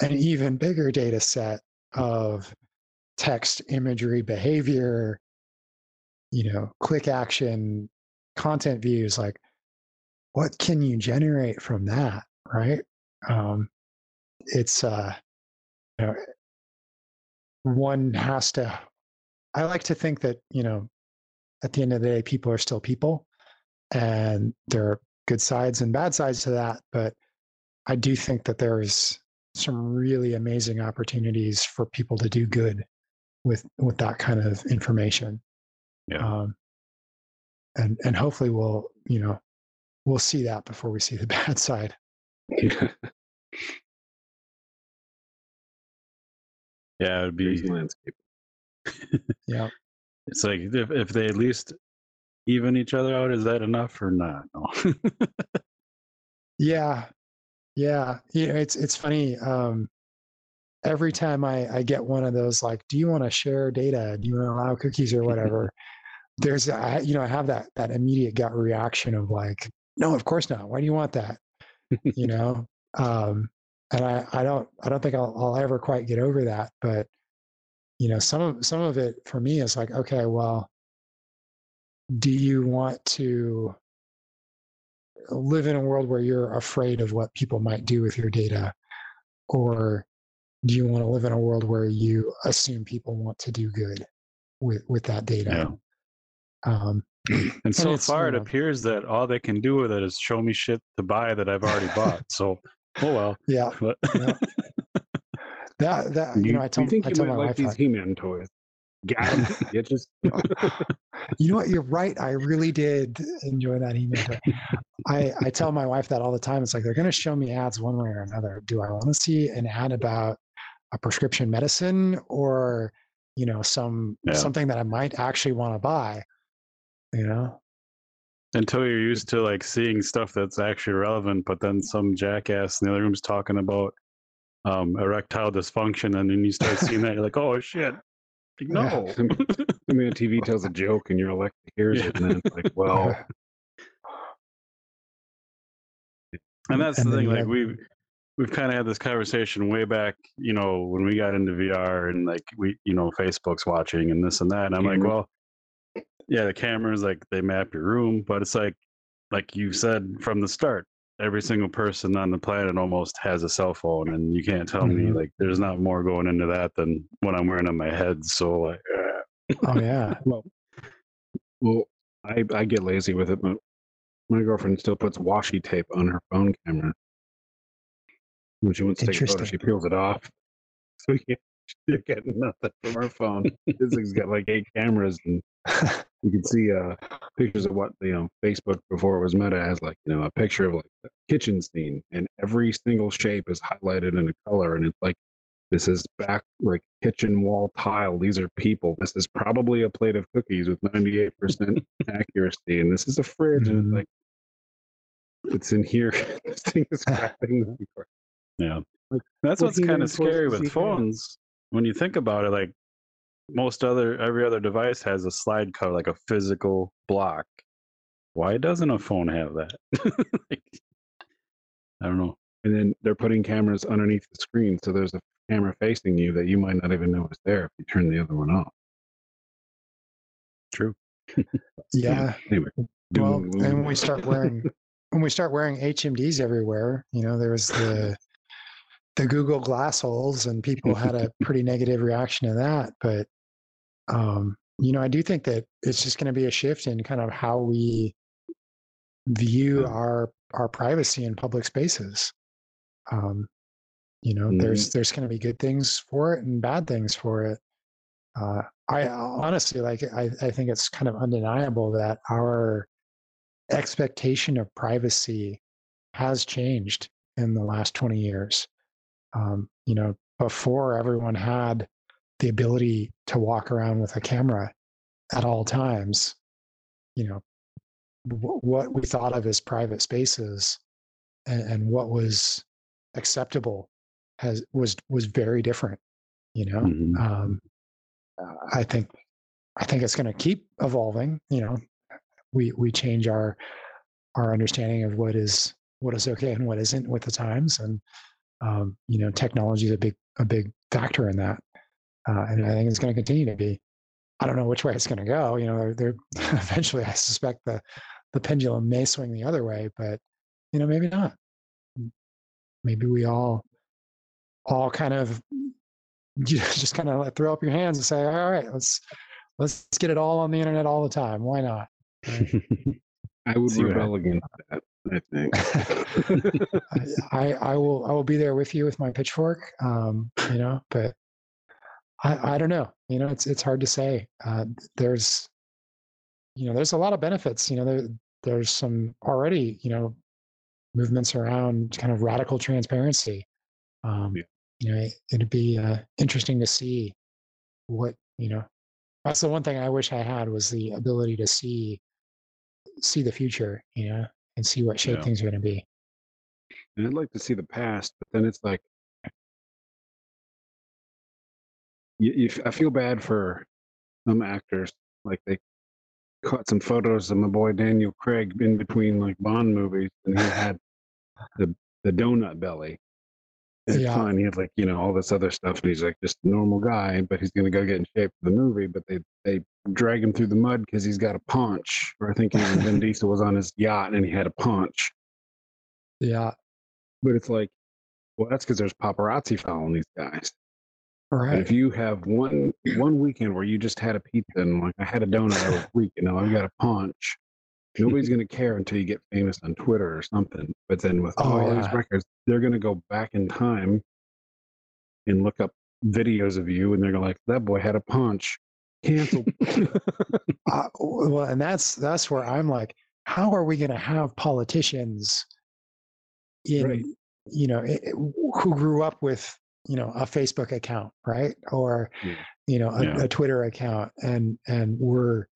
an even bigger data set of text imagery behavior you know, click action content views, like what can you generate from that, right? Um, it's uh, you know, one has to. I like to think that you know, at the end of the day, people are still people, and there are good sides and bad sides to that. But I do think that there's some really amazing opportunities for people to do good with with that kind of information. Yeah. Um, and and hopefully we'll you know we'll see that before we see the bad side. yeah, it would be landscape. yeah, it's like if if they at least even each other out, is that enough or not? No. yeah, yeah. You know, it's it's funny. Um, every time I, I get one of those like, do you want to share data? Do you want to allow cookies or whatever? There's I, you know, I have that that immediate gut reaction of like, no, of course not. Why do you want that? you know? Um, and I, I don't I don't think I'll, I'll ever quite get over that. But you know, some of some of it for me is like, okay, well, do you want to live in a world where you're afraid of what people might do with your data or do you want to live in a world where you assume people want to do good with with that data yeah. um, and so and far it appears that all they can do with it is show me shit to buy that i've already bought so oh well yeah, but yeah. that that you, you, know i tell, you think I you tell might my like wife these he-man toys Yeah, him, bitches. You know what? You're right. I really did enjoy that email. But I, I tell my wife that all the time. It's like they're going to show me ads one way or another. Do I want to see an ad about a prescription medicine or, you know, some Yeah. something that I might actually want to buy? You know? Until you're used to like seeing stuff that's actually relevant, but then some jackass in the other room's talking about um, erectile dysfunction, and then you start seeing that, you're like, oh shit. Like, Yeah. no. I mean, a TV tells a joke and you're Alexa hears it, and then it's like, well, and that's And the thing like we've we've kind of had this conversation way back you know when we got into vr and like we you know facebook's watching and this and that and i'm like well yeah the cameras like they map your room but it's like like you said from the start every single person on the planet almost has a cell phone and you can't tell me Mhm. like there's not more going into that than what i'm wearing on my head so like uh, Oh yeah. well, well, I I get lazy with it, but my girlfriend still puts washi tape on her phone camera. When she wants to take a photo, she peels it off. So yeah, you're getting nothing from her phone. this thing's got like eight cameras, and you can see uh pictures of what you know Facebook before it was Meta has like you know a picture of like a kitchen scene, and every single shape is highlighted in a color, and it's like this is back like kitchen wall tile. These are people. This is probably a plate of cookies with 98% accuracy, and this is a fridge, and Mhm. it's like it's in here. this thing is cracking. yeah Like, that's what's kind of scary with phones when you think about it like most other every other device has a slide cover like a physical block. Why doesn't a phone have that? Like, i don't know. And then they're putting cameras underneath the screen, so there's a camera facing you that you might not even know is there if you turn the other one off. true. Yeah. Anyway, Well, and when we start wearing when we start wearing HMDs everywhere, you know, there was the the Google glass holes, and people had a pretty negative reaction to that. But um, you know, I do think that it's just going to be a shift in kind of how we view our our privacy in public spaces. Um, you know, Mhm. there's there's going to be good things for it and bad things for it. Uh, I honestly like. I, I think it's kind of undeniable that our expectation of privacy has changed in the last 20 years. Um, you know, before everyone had the ability to walk around with a camera at all times, you know, w- what we thought of as private spaces and, and what was acceptable has was was very different. You know, Mhm. um, I think I think it's going to keep evolving. You know, we we change our our understanding of what is what is okay and what isn't with the times, and um, you know, technology is a big a big factor in that, uh, and I think it's going to continue to be. I don't know which way it's going to go. You know, they're, they're eventually, I suspect the the pendulum may swing the other way, but you know, maybe not. Maybe we all all kind of you just kind of throw up your hands and say, all right, let's let's get it all on the internet all the time. Why not? I would See rebel against that. I think. I, I will I will be there with you with my pitchfork. Um, you know, but I, I don't know. You know, it's it's hard to say. Uh, there's you know, there's a lot of benefits. You know, there there's some already, you know, movements around kind of radical transparency. Um, Yeah. you know, it, it'd be uh, interesting to see what, you know, that's the one thing I wish I had was the ability to see see the future, you know, and see what shape Yeah. things are going to be. and I'd like to see the past, but then it's like, you, you, I feel bad for some actors. Like they caught some photos of my boy Daniel Craig in between like Bond movies, and he had the the donut belly. It's Yeah. fine. He had like you know all this other stuff, and he's like just a normal guy, but he's gonna go get in shape for the movie. But they they drag him through the mud because he's got a paunch. Or I think even Vin Diesel was on his yacht and he had a paunch. Yeah. But it's like, well, that's because there's paparazzi following these guys. All And right. if you have one one weekend where you just had a pizza and like I had a donut every week, you know, I've got a punch. Nobody's gonna care until you get famous on Twitter or something. But then with Oh, all yeah. these records, they're gonna go back in time and look up videos of you, and they're gonna like that boy had a punch. Cancel. uh, well, and that's that's where I'm like, how are we going to have politicians in Right. you know i- i- who grew up with you know a Facebook account, right, or Yeah. you know a, Yeah. a Twitter account, and and we're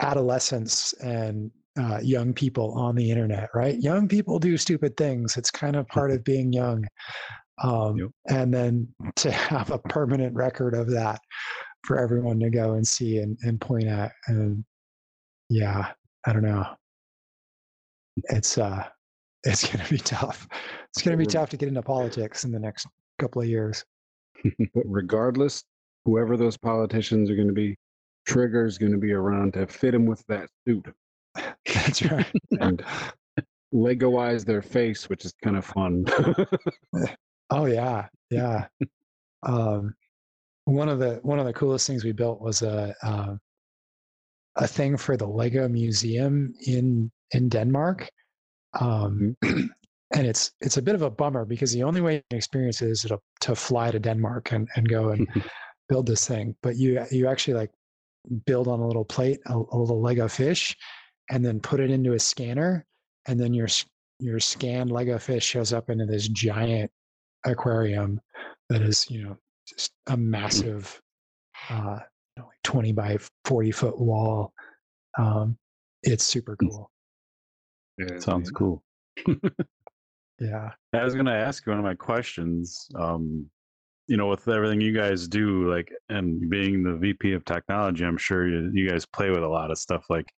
adolescents and uh, young people on the internet, right? Young people do stupid things. It's kind of part of being young. Um, Yep. And then to have a permanent record of that for everyone to go and see and, and point at. And yeah, I don't know. It's uh, it's going to be tough. It's going to be tough to get into politics in the next couple of years. but regardless, whoever those politicians are going to be, Trigger's going to be around to fit him with that suit That's right. and Legoize their face, which is kind of fun. Oh yeah, yeah. um, one of the one of the coolest things we built was a uh, a thing for the Lego Museum in in Denmark, um, and it's it's a bit of a bummer because the only way you can experience it is to, to fly to Denmark and, and go and build this thing. But you you actually like build on a little plate a, a little Lego fish, and then put it into a scanner, and then your your scanned Lego fish shows up into this giant aquarium that is you know just a massive uh you know, like 20 by 40 foot wall um it's super cool Yeah, Sounds cool. yeah I was gonna ask you one of my questions. Um, you know, with everything you guys do, like, and being the VP of technology, I'm sure you, you guys play with a lot of stuff. Like,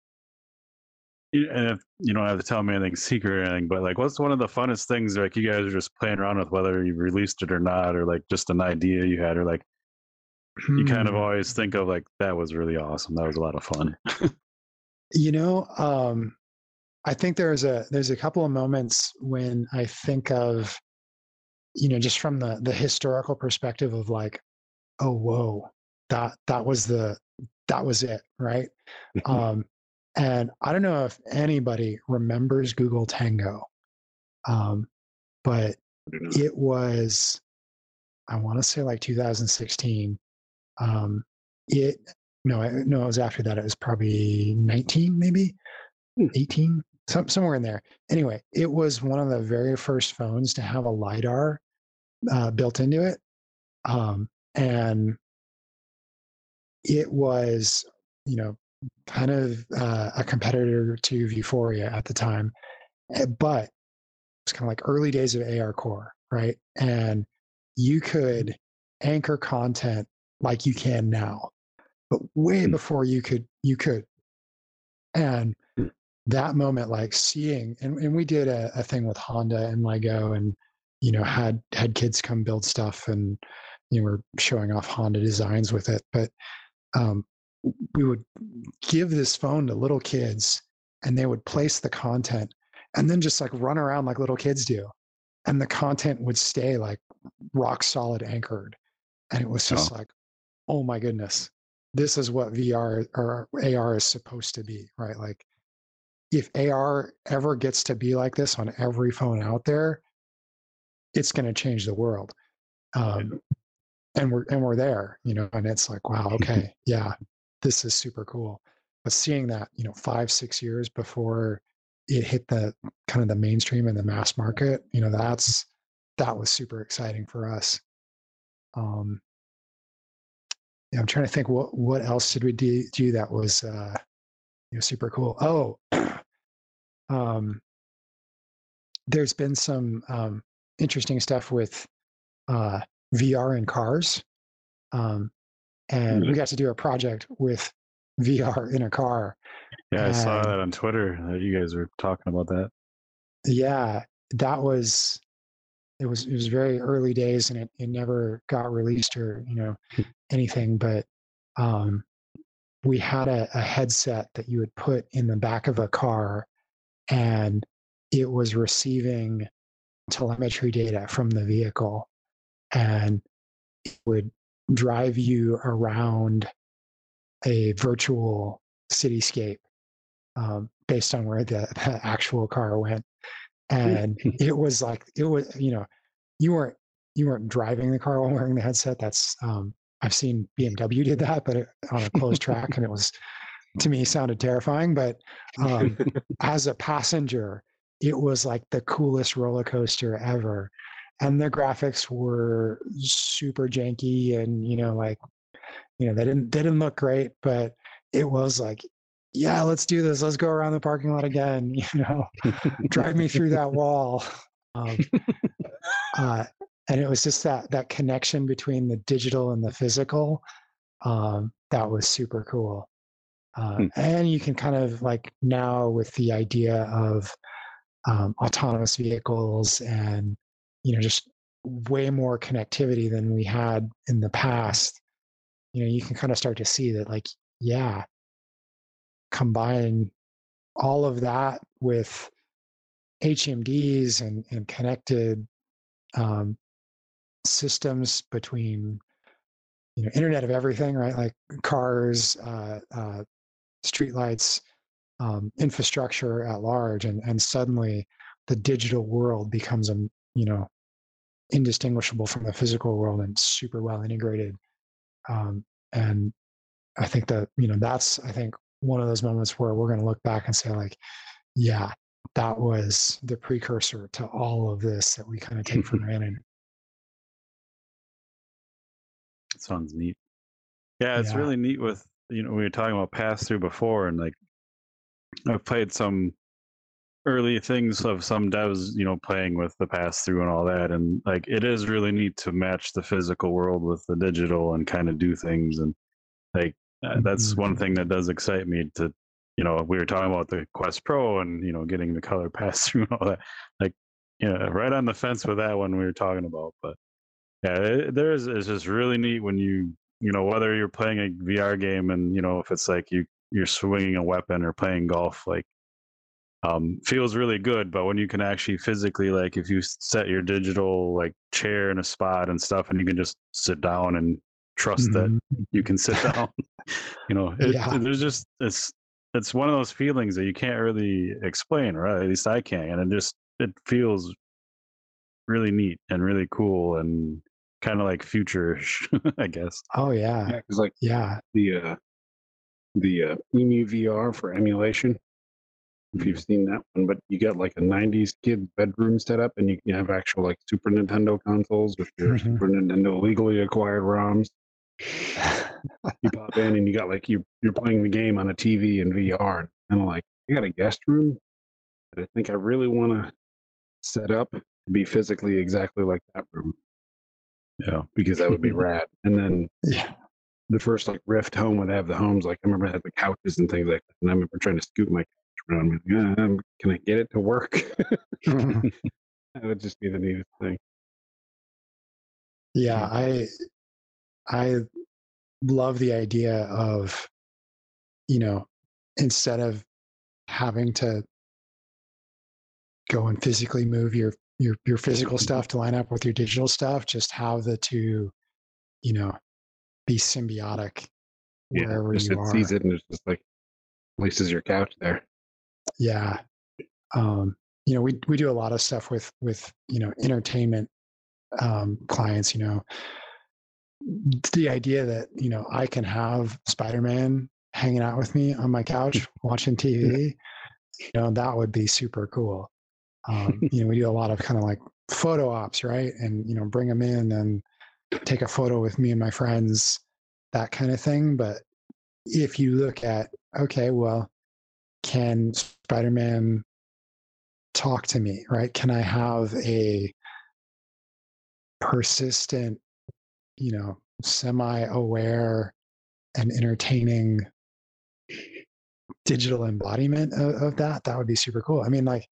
you- and if you don't have to tell me anything secret or anything, but like, what's one of the funnest things like you guys are just playing around with, whether you've released it or not, or like just an idea you had, or like you kind of Hmm. always think of like that was really awesome. That was a lot of fun. you know um i think there's a there's a couple of moments when i think of you know just from the the historical perspective of like oh whoa that that was the that was it right? Um and i don't know if anybody remembers google tango um but it was i want to say like 2016 um it no I, no it was after that it was probably 19 maybe? Hmm. 18 some, somewhere in there. Anyway it was one of the very first phones to have a lidar uh, built into it um and it was you know kind of uh, a competitor to Vuforia at the time Eh, but it's kind of like early days of AR Core, right? And you could anchor content like you can now, but way Hmm. before you could you could. And Hmm. that moment, like seeing, and, and we did a, a thing with Honda and Lego, and you know had had kids come build stuff, and you know we're showing off Honda designs with it, but um, we would give this phone to little kids, and they would place the content and then just like run around like little kids do and the content would stay like rock solid anchored and it was just Oh. like oh my goodness this is what vr or ar is supposed to be right like if ar ever gets to be like this on every phone out there it's going to change the world um, and we're and we're there you know and it's like wow okay yeah this is super cool. But seeing that you know five six years before it hit the kind of the mainstream and the mass market you know that's that was super exciting for us. Um yeah i'm trying to think what what else did we do, do that was uh you know super cool. Oh um there's been some um interesting stuff with uh vr in cars um and we got to do a project with vr in a car Yeah, I saw that on Twitter that you guys were talking about that. yeah that was it was it was very early days and it, it never got released or you know anything but um we had a, a headset that you would put in the back of a car and it was receiving telemetry data from the vehicle and it would drive you around a virtual cityscape um, based on where the, the actual car went and it was like it was you know you weren't you weren't driving the car while wearing the headset that's um I've seen BMW did that, but it, on a closed track, and it was to me sounded terrifying. But um, as a passenger, it was like the coolest roller coaster ever, and the graphics were super janky, and you know, like you know, they didn't they didn't look great, but it was like yeah, let's do this. Let's go around the parking lot again. You know, drive me through that wall. Um, uh, and it was just that that connection between the digital and the physical um, that was super cool. Uh, hmm. And you can kind of like now with the idea of um, autonomous vehicles and you know just way more connectivity than we had in the past. You know, you can kind of start to see that like yeah, combine all of that with HMDs and, and connected um, systems between you know Internet of Everything, right? Like cars, uh, uh, streetlights, um, infrastructure at large, and and suddenly the digital world becomes a you know indistinguishable from the physical world and super well integrated. Um, and I think that you know that's I think one of those moments where we're going to look back and say like, yeah, that was the precursor to all of this that we kind of take for granted. Sounds neat. Yeah, it's yeah. really neat with you know we were talking about pass through before, and like I've played some early things of some devs, you know, playing with the pass through and all that, and like it is really neat to match the physical world with the digital and kind of do things, and like uh, that's mm-hmm. one thing that does excite me to you know we were talking about the quest pro and you know getting the color pass through and all that like you know, right on the fence with that one we were talking about but yeah it, there is it's just really neat when you you know whether you're playing a vr game and you know if it's like you you're swinging a weapon or playing golf like um feels really good but when you can actually physically like if you set your digital like chair in a spot and stuff and you can just sit down and trust mm-hmm. that you can sit down. you know, it, yeah. there's just it's it's one of those feelings that you can't really explain, right? At least I can't, and it just it feels really neat and really cool and kind of like futurish, I guess. Oh yeah, yeah, because like yeah, the uh, the uh, Emu VR for emulation. If you've seen that one, but you got like a '90s kid bedroom setup, and you can have actual like Super Nintendo consoles with your mm-hmm. Super Nintendo legally acquired ROMs you pop in and you got like you you're playing the game on a TV in VR, and I'm like, I got a guest room that I think I really want to set up to be physically exactly like that room. Yeah, because that would be rad. And then yeah, the first like Rift home would have the homes. Like I remember I had the couches and things like that. And I remember trying to scoot my couch around. Like, yeah, um, can I get it to work? that would just be the neatest thing. Yeah, I I love the idea of, you know, instead of having to go and physically move your your your physical stuff to line up with your digital stuff, just have the two, you know, be symbiotic wherever yeah, you it sees it and it's just like places your couch there. Yeah. Um, you know, we we do a lot of stuff with with, you know, entertainment um clients, you know, the idea that you know I can have Spider-Man hanging out with me on my couch watching TV, you know, that would be super cool. Um, you know, we do a lot of kind of like photo ops, right? And you know, bring them in and take a photo with me and my friends, that kind of thing. But if you look at, okay, well, can Spider-Man talk to me, right? Can I have a persistent you know, semi-aware and entertaining digital embodiment of, of, that, that would be super cool. I mean, like,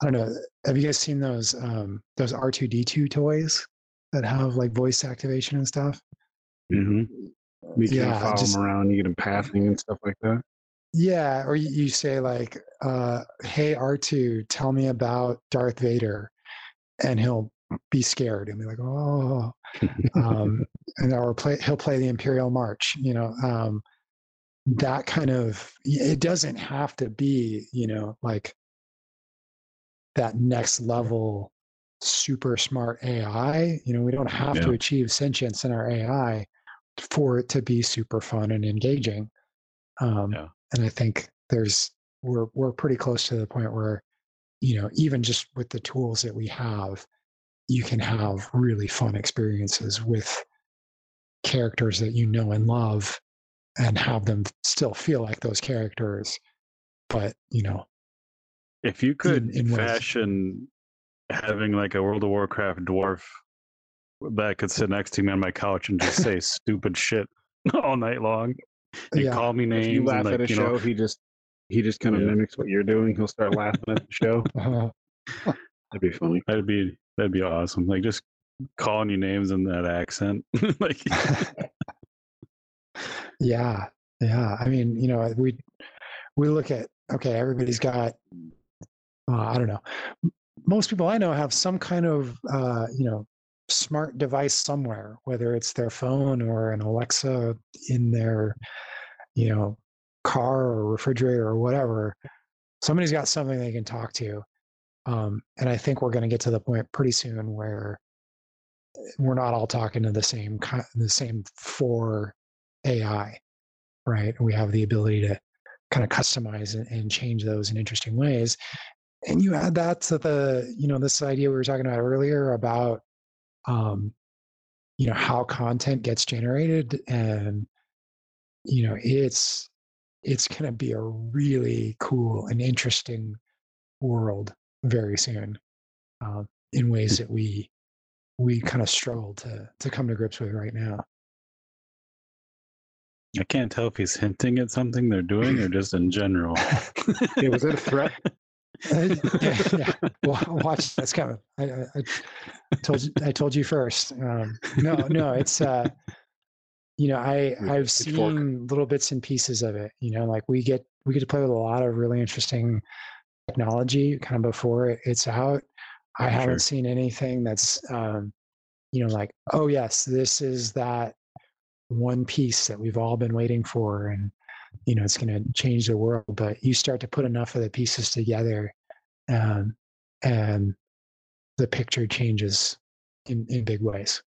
I don't know, have you guys seen those um, those R two D two toys that have like voice activation and stuff? Mm-hmm. You can yeah, follow just, them around, you get them pathing and stuff like that. Yeah, or you, you say like, uh, "Hey R two, tell me about Darth Vader," and he'll be scared and be like, oh, um, and or play, he'll play the Imperial March, you know, um, that kind of, it doesn't have to be, you know, like that next level super smart AI. You know, we don't have yeah. to achieve sentience in our AI, for it to be super fun and engaging. Um, Yeah. And I think there's we're we're pretty close to the point where you know even just with the tools that we have, you can have really fun experiences with characters that you know and love, and have them still feel like those characters. But you know, If you could in ways. fashion having like a World of Warcraft dwarf that could sit next to me on my couch and just say stupid shit all night long and yeah, call me names If you laugh and like at a you show, know he just he just kind of Yeah. mimics what you're doing. He'll start laughing at the show. That'd be funny. that'd be that'd be awesome. Like just calling you names in that accent. like yeah, yeah. I mean, you know, we we look at okay, everybody's got. Uh, I don't know. Most people I know have some kind of uh, you know smart device somewhere, whether it's their phone or an Alexa in their you know car or refrigerator or whatever. Somebody's got something they can talk to, um, and I think we're going to get to the point pretty soon where we're not all talking to the same the same for AI, right? We have the ability to kind of customize and, and change those in interesting ways. And you add that to the, you know, this idea we were talking about earlier about, um, you know, how content gets generated, and you know, it's it's going to be a really cool and interesting world very soon, uh, in ways that we we kind of struggle to to come to grips with right now. I can't tell if he's hinting at something they're doing or just in general. Yeah, was that a threat? Yeah, yeah. Watch that's coming. I, I, I told you. I told you first. Um, no, no. It's uh, you know, I I've seen little bits and pieces of it. You know, like we get we get to play with a lot of really interesting technology kind of before it, it's out. I haven't Sure. seen anything that's um, you know, like oh yes, this is that one piece that we've all been waiting for, and you know, it's going to change the world. But you start to put enough of the pieces together, um, and the picture changes in, in big ways.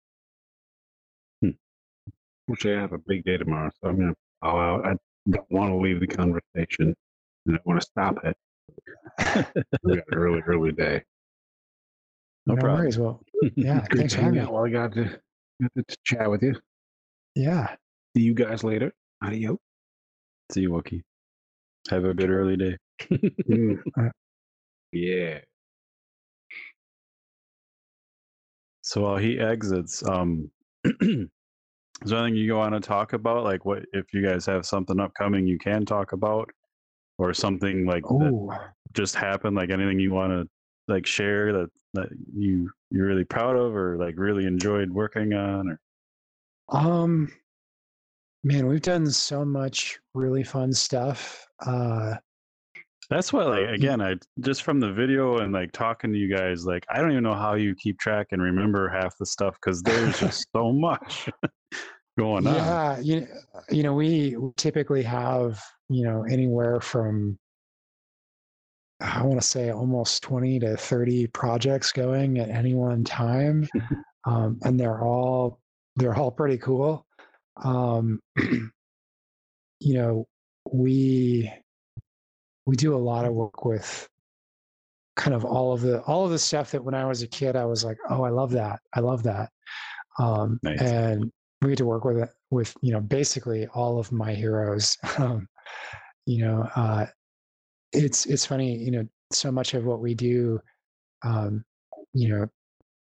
Actually, I have a big day tomorrow, so I'm gonna. bow out. I don't want to leave the conversation, and I want to stop it. we got an early, early day. No no problem. worries. Well, yeah, thanks to for having me. while I got to, got to chat with you. Yeah. See you guys later. Adios. See you, Wookiee. Have a good early day. Mm. Yeah. So while he exits, um, is there anything you want to talk about? Like, what if you guys have something upcoming you can talk about, or something like that Oh, just happened? Like anything you want to like share that that you you're really proud of, or like really enjoyed working on, or um, man, we've done so much really fun stuff. Uh, That's why, like, again, I just from the video and like talking to you guys, like, I don't even know how you keep track and remember half the stuff because there's just so much going on. yeah, you, you know, we typically have, you know, anywhere from, I want to say almost 20 to 30 projects going at any one time. um, and they're all, they're all pretty cool. Um, you know, we, we do a lot of work with kind of all of the all of the stuff that when I was a kid I was like, oh, I love that, I love that, um, Nice. and we get to work with it with you know basically all of my heroes. Um, you know, uh, it's it's funny, you know, so much of what we do, um, you know,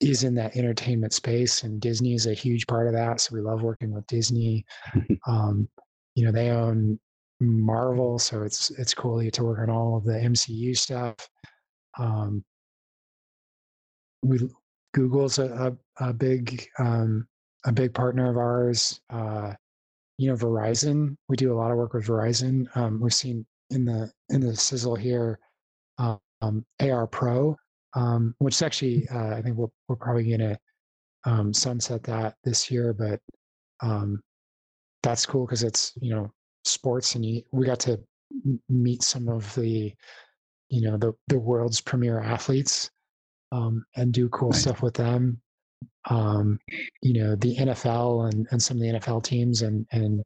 is in that entertainment space, and Disney is a huge part of that. So we love working with Disney. um, you know, they own Marvel, so it's it's cool to work on all of the MCU stuff. Um, we Google's a, a, a big um, a big partner of ours. Uh, you know, Verizon. We do a lot of work with Verizon. Um, we've seen in the in the sizzle here, um, AR Pro, um, which is actually uh, I think we're we're probably going to um, sunset that this year, but um, that's cool because it's you know sports and you, we got to meet some of the you know the the world's premier athletes um, and do cool Nice. stuff with them um, you know, the NFL and, and some of the NFL teams and, and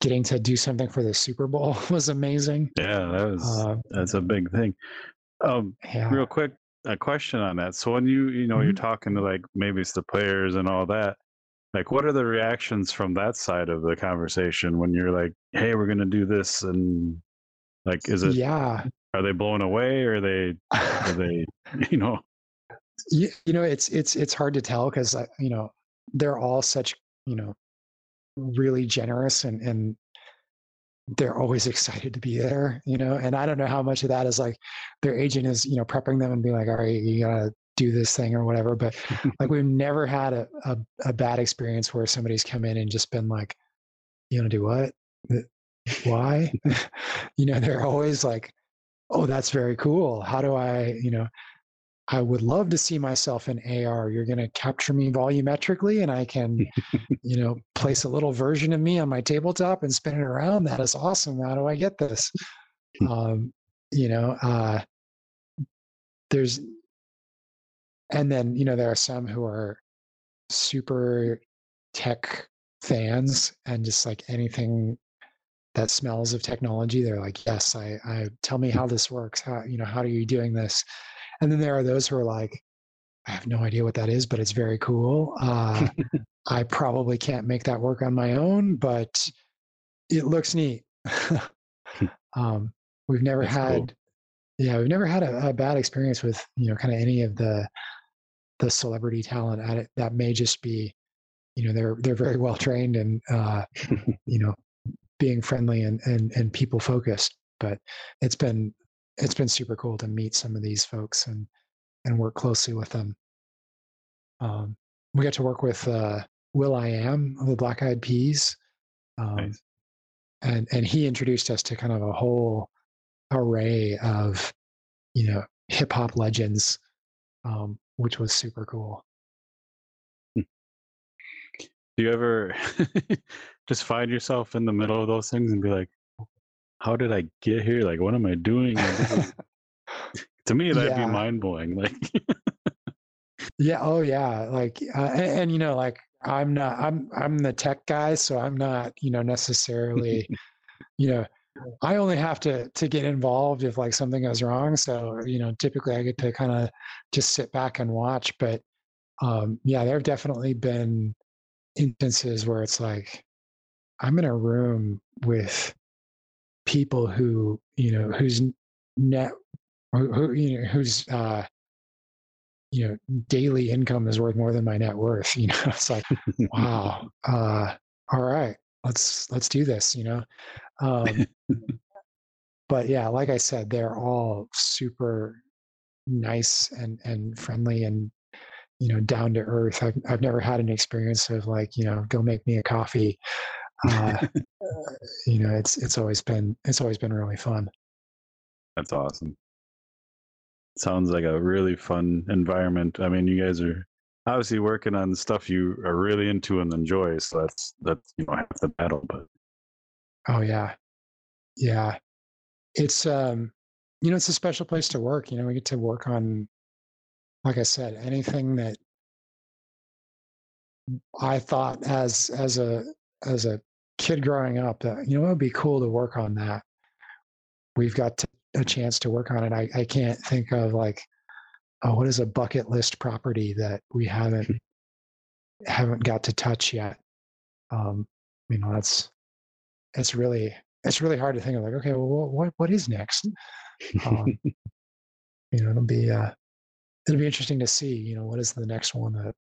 getting to do something for the Super Bowl was amazing. Yeah, that was Uh, that's a big thing. Um, yeah. real quick, a question on that. So when you you know you're Mhm. talking to like maybe it's the players and all that, like what are the reactions from that side of the conversation when you're like, hey, we're gonna do this and like is it yeah. are they blown away or are they are they you know you, you know it's it's it's hard to tell because you know they're all such you know really generous and and they're always excited to be there you know and i don't know how much of that is like their agent is you know prepping them and being like all right you gotta do this thing or whatever but like we've never had a, a, a bad experience where somebody's come in and just been like you know do what? Why? You know they're always like oh that's very cool. How do i you know I would love to see myself in AR. You're going to capture me volumetrically, and I can, you know, place a little version of me on my tabletop and spin it around. That is awesome. How do I get this? Um, you know, uh, there's, and then you know there are some who are super tech fans and just like anything that smells of technology they're like yes i i tell me how this works how you know how are you doing this and then there are those who are like i have no idea what that is but it's very cool. Uh, i probably can't make that work on my own but it looks neat. Um, we've never That's had cool. yeah we've never had a, a bad experience with you know kind of any of the the celebrity talent at it that may just be you know they're they're very well trained and uh you know being friendly and and, and people focused but it's been it's been super cool to meet some of these folks and and work closely with them. Um we got to work with uh will.i.am of the black eyed peas um Nice. and and he introduced us to kind of a whole array of you know hip hop legends um which was super cool. Do you ever just find yourself in the middle of those things and be like how did i get here like what am i doing to me that'd Yeah. be mind-blowing like Yeah. Oh, yeah. Like, uh, and, and you know, like I'm not. I'm I'm the tech guy, so I'm not. You know, necessarily. you know, I only have to to get involved if like something goes wrong. So you know, typically I get to kind of just sit back and watch. But um, yeah, there have definitely been instances where it's like I'm in a room with people who you know whose net who, who you know whose uh you know daily income is worth more than my net worth you know it's like wow uh all right let's let's do this you know? Um but yeah like i said they're all super nice and and friendly and you know down to earth. I've, I've never had an experience of like you know go make me a coffee uh you know it's it's always been it's always been really fun That's awesome. Sounds like a really fun environment. I mean, you guys are obviously working on stuff you are really into and enjoy. So that's that's you know half the battle. But Oh yeah. Yeah. It's um you know it's a special place to work. You know, we get to work on like I said, anything that I thought as as a as a kid growing up that you know it would be cool to work on that. We've got to, a chance to work on it. I, I can't think of like oh what is a bucket list property that we haven't haven't got to touch yet. Um you know that's it's really it's really hard to think of like okay well what what, what is next um, you know it'll be uh it'll be interesting to see you know what is the next one that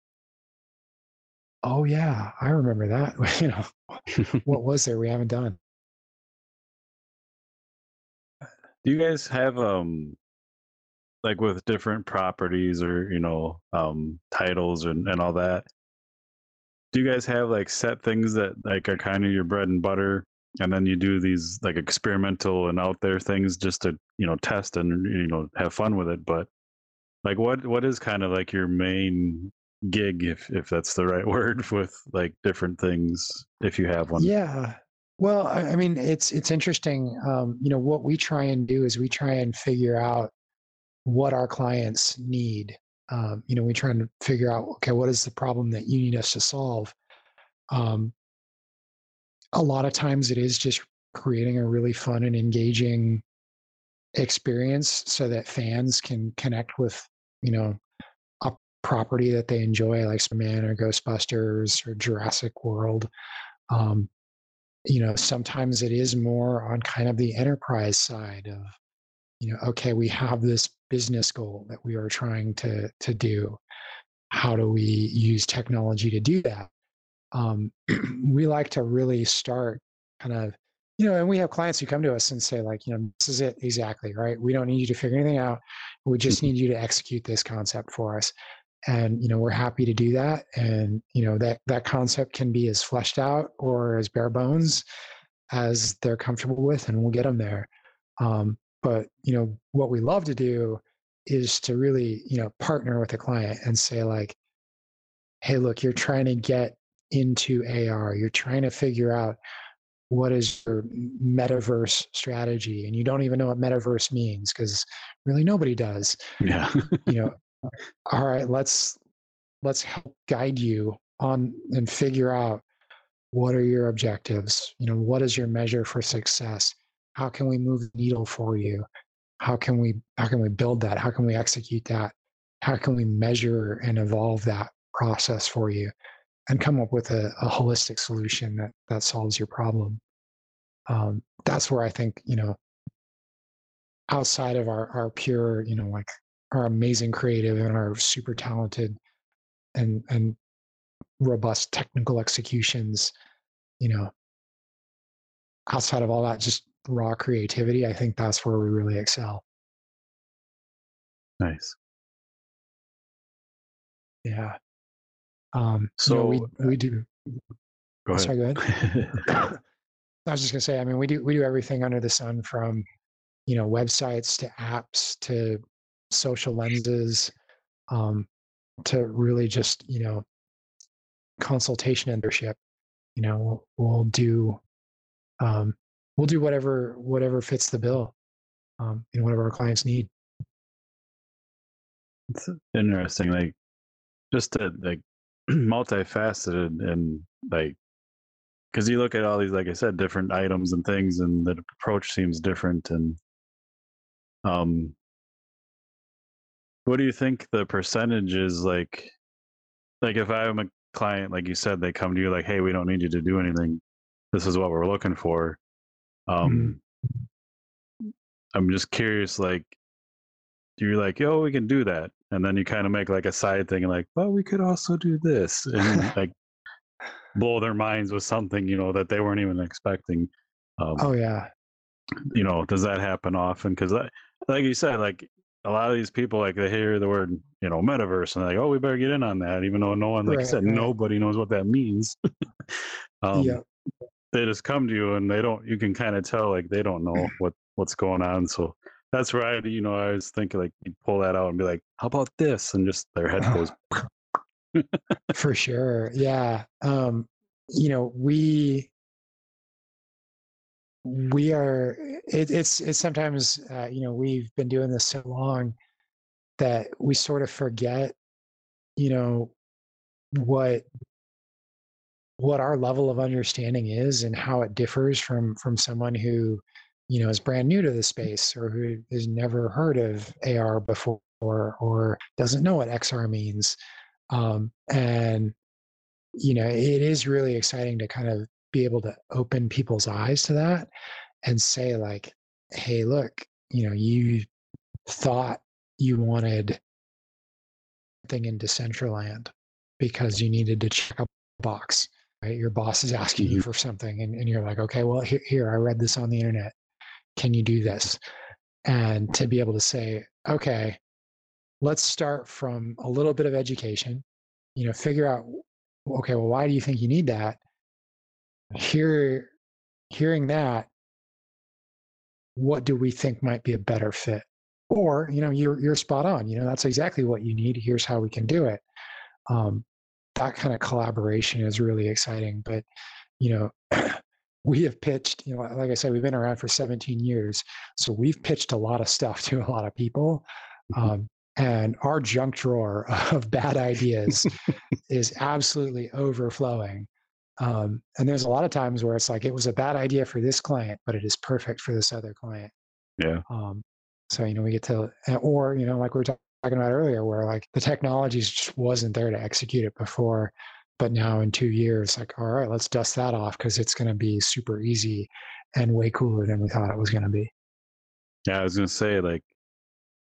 oh yeah i remember that you know what was there we haven't done do you guys have um like with different properties or you know um titles and, and all that? Do you guys have like set things that like are kind of your bread and butter and then you do these like experimental and out there things just to you know test and you know have fun with it but like what what is kind of like your main gig if if that's the right word with like different things if you have one. Yeah. Well I, I mean it's it's interesting um you know what we try and do is we try and figure out what our clients need. Um, you know, we try and figure out, okay, what is the problem that you need us to solve? Um, a lot of times it is just creating a really fun and engaging experience so that fans can connect with, you know, property that they enjoy, like Superman or Ghostbusters or Jurassic World. Um, you know, sometimes it is more on kind of the enterprise side of, you know, okay, we have this business goal that we are trying to to do. How do we use technology to do that? Um, we like to really start kind of, you know, and we have clients who come to us and say, like, you know, this is it exactly, right? We don't need you to figure anything out. We just need you to execute this concept for us and you know we're happy to do that and you know that that concept can be as fleshed out or as bare bones as they're comfortable with and we'll get them there um, but you know what we love to do is to really you know partner with a client and say like hey look you're trying to get into ar you're trying to figure out what is your metaverse strategy and you don't even know what metaverse means because really nobody does Yeah. you know all right let's let's help guide you on and figure out what are your objectives you know what is your measure for success? How can we move the needle for you? How can we how can we build that? How can we execute that? How can we measure and evolve that process for you and come up with a, a holistic solution that that solves your problem? Um, that's where i think you know outside of our our pure you know like our amazing creative and our super talented and and robust technical executions you know outside of all that just raw creativity i think that's where we really excel Nice. yeah um So so we we do go ahead. sorry go ahead i was just going to say i mean we do we do everything under the sun from you know websites to apps to social lenses um, to really just you know consultation leadership you know we'll, we'll do um, we'll do whatever whatever fits the bill um, and whatever our clients need it's interesting. Like just to like multifaceted and like because you look at all these, like I said, different items and things, and the approach seems different. And um, what do you think the percentage is like? Like if I'm a client, like you said, they come to you like, "Hey, we don't need you to do anything. This is what we're looking for." Um, I'm just curious, like, you're like, "Yo, we can do that," and then you kind of make like a side thing, like, "Well, we could also do this," and like blow their minds with something you know that they weren't even expecting. Um, oh yeah you know, does that happen often? Because, like you said, like a lot of these people, like they hear the word, you know, metaverse, and they're like, oh, we better get in on that, even though no one, like Right, said, right. nobody knows what that means. um, yeah They just come to you, and they don't. You can kind of tell, like they don't know what what's going on. So that's where I, you know, I was thinking, like you pull that out and be like, how about this? And just their head goes, for sure yeah um you know we we are it, it's it's sometimes uh, you know we've been doing this so long that we sort of forget you know what what our level of understanding is and how it differs from from someone who you know is brand new to the space or who has never heard of AR before or, doesn't know what XR means. Um, and you know it is really exciting to kind of be able to open people's eyes to that and say like hey look you know you thought you wanted something in decentraland because you needed to check a box right? Your boss is asking you mm-hmm. for something and, and you're like okay well here, here i read this on the internet. Can you do this? And to be able to say okay let's start from a little bit of education you know figure out okay well why do you think you need that hear hearing that what do we think might be a better fit? Or you know you're you're spot on you know that's exactly what you need here's how we can do it. Um, that kind of collaboration is really exciting but you know we have pitched you know like i said we've been around for 17 years so we've pitched a lot of stuff to a lot of people um, and our junk drawer of bad ideas is absolutely overflowing. Um, and there's a lot of times where it's like it was a bad idea for this client, but it is perfect for this other client. Yeah. Um, so you know we get to, or you know, like we were talking about earlier, where like the technology just wasn't there to execute it before, but now in two years, like all right, let's dust that off because it's going to be super easy and way cooler than we thought it was going to be. Yeah, I was gonna say like,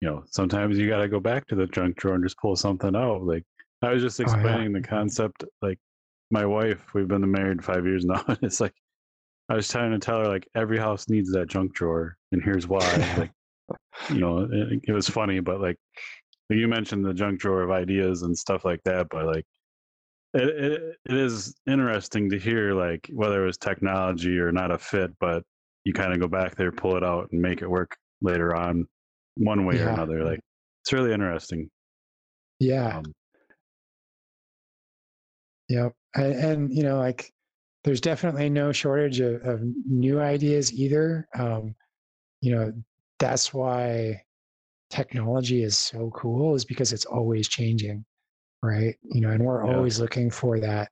you know, sometimes you got to go back to the junk drawer and just pull something out. Like I was just Oh, yeah. explaining the concept. Like my wife, we've been married five years now. and It's like I was trying to tell her like every house needs that junk drawer, and here's why. like you know, it, it was funny, but like you mentioned the junk drawer of ideas and stuff like that. But like it, it, it is interesting to hear like whether it was technology or not a fit, but you kind of go back there, pull it out, and make it work later on, one way or another. Like it's really interesting. Yeah. Um, Yep. And, and you know, like there's definitely no shortage of, of new ideas either. Um, you know, that's why technology is so cool is because it's always changing. Right. You know, and we're Yeah. always looking for that.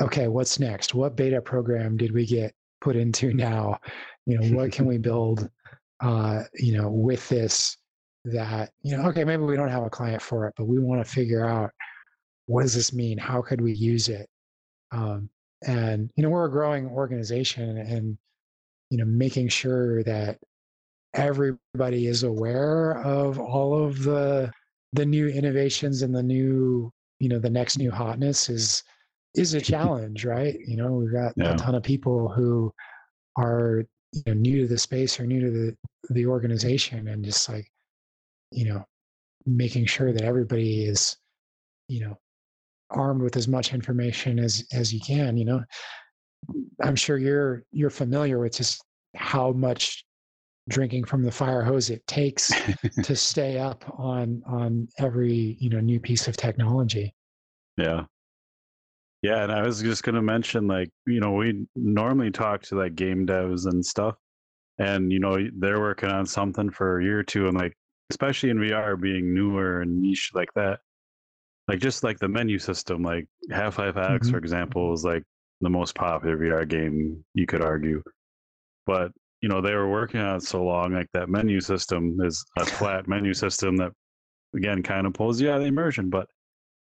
Okay, what's next? What beta program did we get put into now? You know, what can we build uh, you know, with this that, you know, okay, maybe we don't have a client for it, but we want to figure out what does this mean? How could we use it? Um, and you know, we're a growing organization, and you know, making sure that everybody is aware of all of the the new innovations and the new, you know, the next new hotness is is a challenge, right? You know, we've got Yeah. a ton of people who are you know new to the space or new to the the organization, and just like you know, making sure that everybody is you know armed with as much information as as you can you know i'm sure you're you're familiar with just how much drinking from the fire hose it takes to stay up on on every you know new piece of technology Yeah. Yeah, and I was just gonna mention like, you know, we normally talk to like game devs and stuff. And you know, they're working on something for a year or two and like especially in VR being newer and niche like that. Like just like the menu system, like Half-Life Alyx, Mhm. for example, is like the most popular VR game you could argue. But you know, they were working on it so long, like that menu system is a flat menu system that again kind of pulls you out of the immersion, but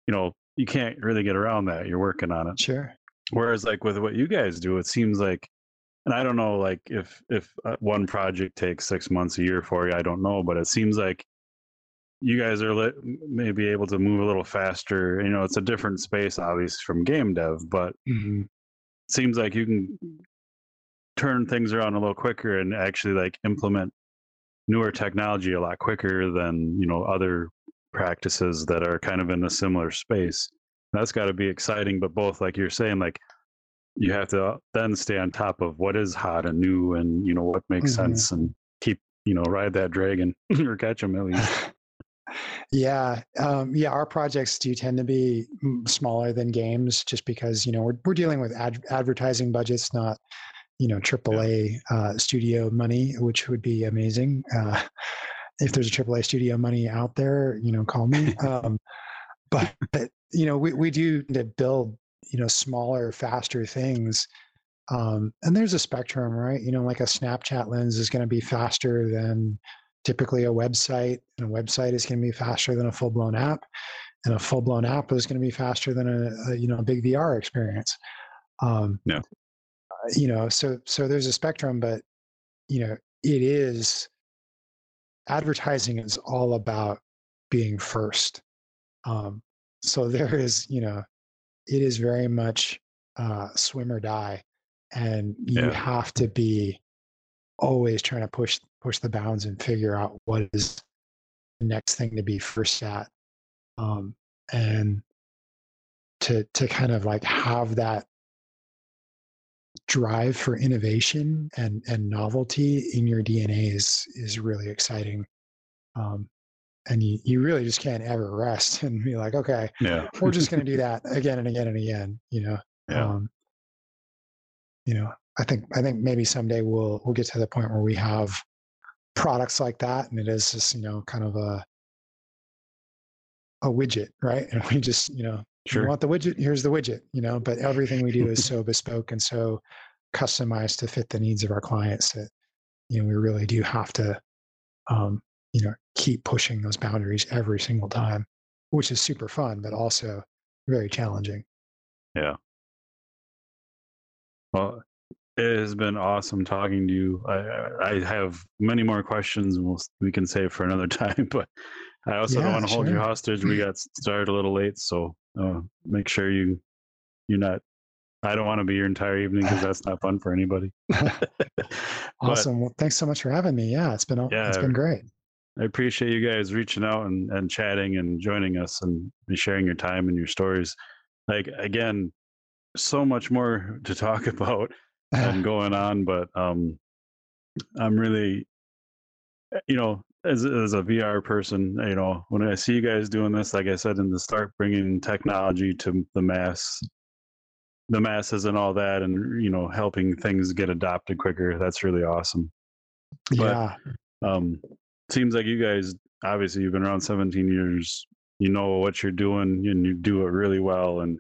you know, you can't really get around that. You're working on it. sure Whereas like with what you guys do, it seems like, and I don't know, like if if uh, one project takes six months, a year for you, I don't know, but it seems like you guys are lit, maybe able to move a little faster. You know, it's a different space, obviously, from game dev, but Mhm. it seems like you can turn things around a little quicker and actually like implement newer technology a lot quicker than you know other practices that are kind of in a similar space that's got to be exciting but both like you're saying like you have to then stay on top of what is hot and new and you know what makes Mhm. sense and keep you know ride that dragon or catch them at least yeah um, yeah our projects do tend to be smaller than games just because you know we're, we're dealing with ad- advertising budgets not you know aaa uh, studio money which would be amazing uh, if there's a aaa studio money out there you know call me um, but, but you know we, we do to build you know smaller faster things um, and there's a spectrum right? You know like a snapchat lens is going to be faster than typically a website and a website is going to be faster than a full-blown app and a full-blown app is going to be faster than a, a you know a big vr experience um, Yeah. uh, you know so so there's a spectrum but you know it is advertising is all about being first um, so there is you know it is very much uh, swim or die and you Yeah. have to be always trying to push push the bounds and figure out what is the next thing to be first at um, and to to kind of like have that drive for innovation and and novelty in your dna is is really exciting um, and you you really just can't ever rest and be like okay yeah. we're just going to do that again and again and again you know yeah. um, you know i think i think maybe someday we'll we'll get to the point where we have products like that and it is just you know kind of a a widget, right? And we just, you know, Sure. you want the widget, here's the widget, you know, but everything we do is so bespoke and so customized to fit the needs of our clients that, you know, we really do have to, um, you know, keep pushing those boundaries every single time, which is super fun, but also very challenging. Yeah. Well, it has been awesome talking to you. I I have many more questions, and we'll, we can save for another time. But I also don't want to hold you hostage. We got started a little late, so uh, make sure you you're not. I don't want to be your entire evening because that's not fun for anybody. But Awesome. Well, thanks so much for having me. Yeah, it's been a- it's Yeah. been great. I appreciate you guys reaching out and, and chatting and joining us and sharing your time and your stories. Like again, so much more to talk about and going on, but um, I'm really, eh, you know, as as a VR person, you know, when I see you guys doing this, like I said in the start, bringing technology to the mass, the masses and all that, and you know, helping things get adopted quicker. That's really awesome. But yeah. um, seems like you guys obviously you've been around 17 years. You know what you're doing, and you do it really well. And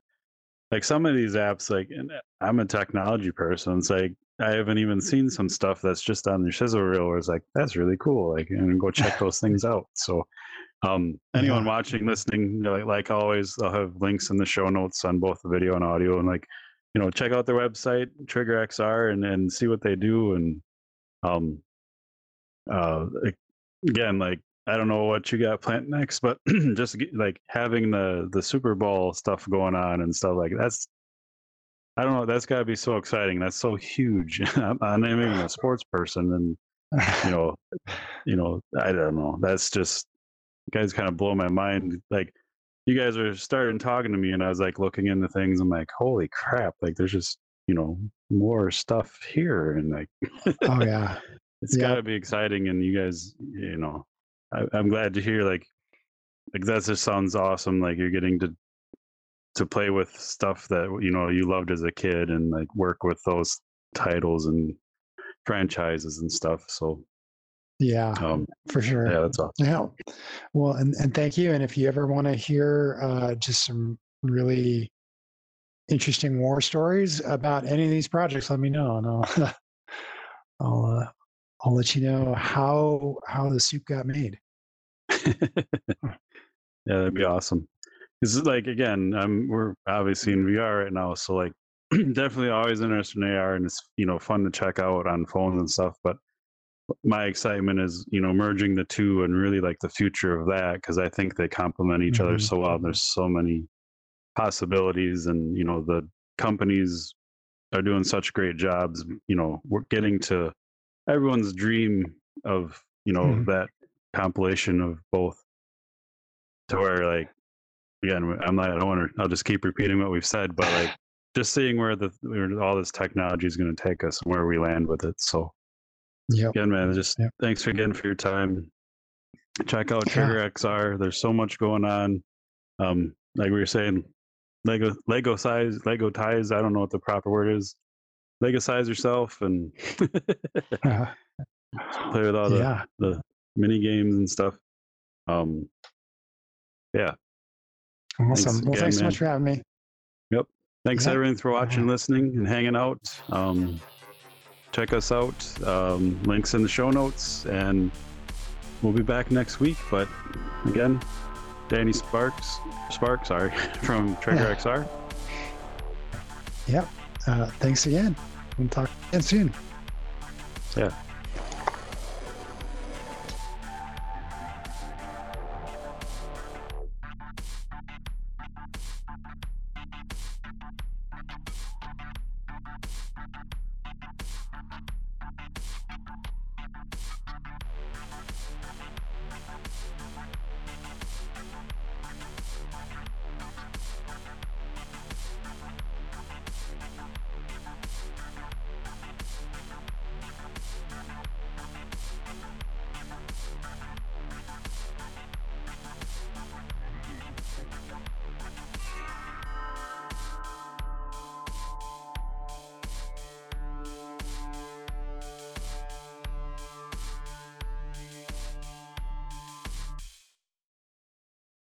like some of these apps, like and I'm a technology person. It's like I haven't even seen some stuff that's just on their sizzle reel. Where it's like that's really cool. Like and go check those things out. So um, anyone watching, listening, like, like always, I'll have links in the show notes on both the video and audio. And like you know, check out their website, Trigger XR, and and see what they do. And um, uh, again, like I don't know what you got planned next, but just like having the the Super Bowl stuff going on and stuff like that's. I don't know. That's got to be so exciting. That's so huge. I'm, I'm not even a sports person, and you know, you know, I don't know. That's just guys kind of blow my mind. Like you guys are starting talking to me, and I was like looking into things. I'm like, holy crap! Like there's just you know more stuff here, and like oh yeah. it's Yeah. got to be exciting. And you guys, you know, I, I'm glad to hear like like that just sounds awesome. Like you're getting to to play with stuff that you know you loved as a kid, and like work with those titles and franchises and stuff. So Yeah, um, for sure. yeah, that's awesome. Yeah. Well, and, and thank you. And if you ever want to hear uh, just some really interesting war stories about any of these projects, let me know, and I'll I'll uh, I'll let you know how how the soup got made. yeah, that'd be awesome. This is like again, um, we're obviously in VR right now, so like definitely always interested in AR, and it's you know fun to check out on phones and stuff. But my excitement is you know merging the two and really like the future of that because I think they complement each other Mhm. so well. There's so many possibilities, and you know the companies are doing such great jobs. You know, we're getting to everyone's dream of you know Mhm. that compilation of both to where like again i'm not i don't want to i'll just keep repeating what we've said but like just seeing where the where all this technology is going to take us and where we land with it so yeah again man just Yep. thanks again for your time check out Yeah. trigger xr there's so much going on um like we were saying lego lego size lego ties i don't know what the proper word is lego size yourself and Uh, play with all the yeah. the mini games and stuff um yeah Awesome. well, again, thanks so man. much for having me. Yep. Thanks Yeah. everyone for watching, Uh-huh. listening, and hanging out. Um, check us out. Um, links in the show notes, and we'll be back next week. But again, Danny Sparks, Parks, sorry, from Trigger Yeah. XR. Yep. Uh, thanks again. We'll talk again soon. Yeah.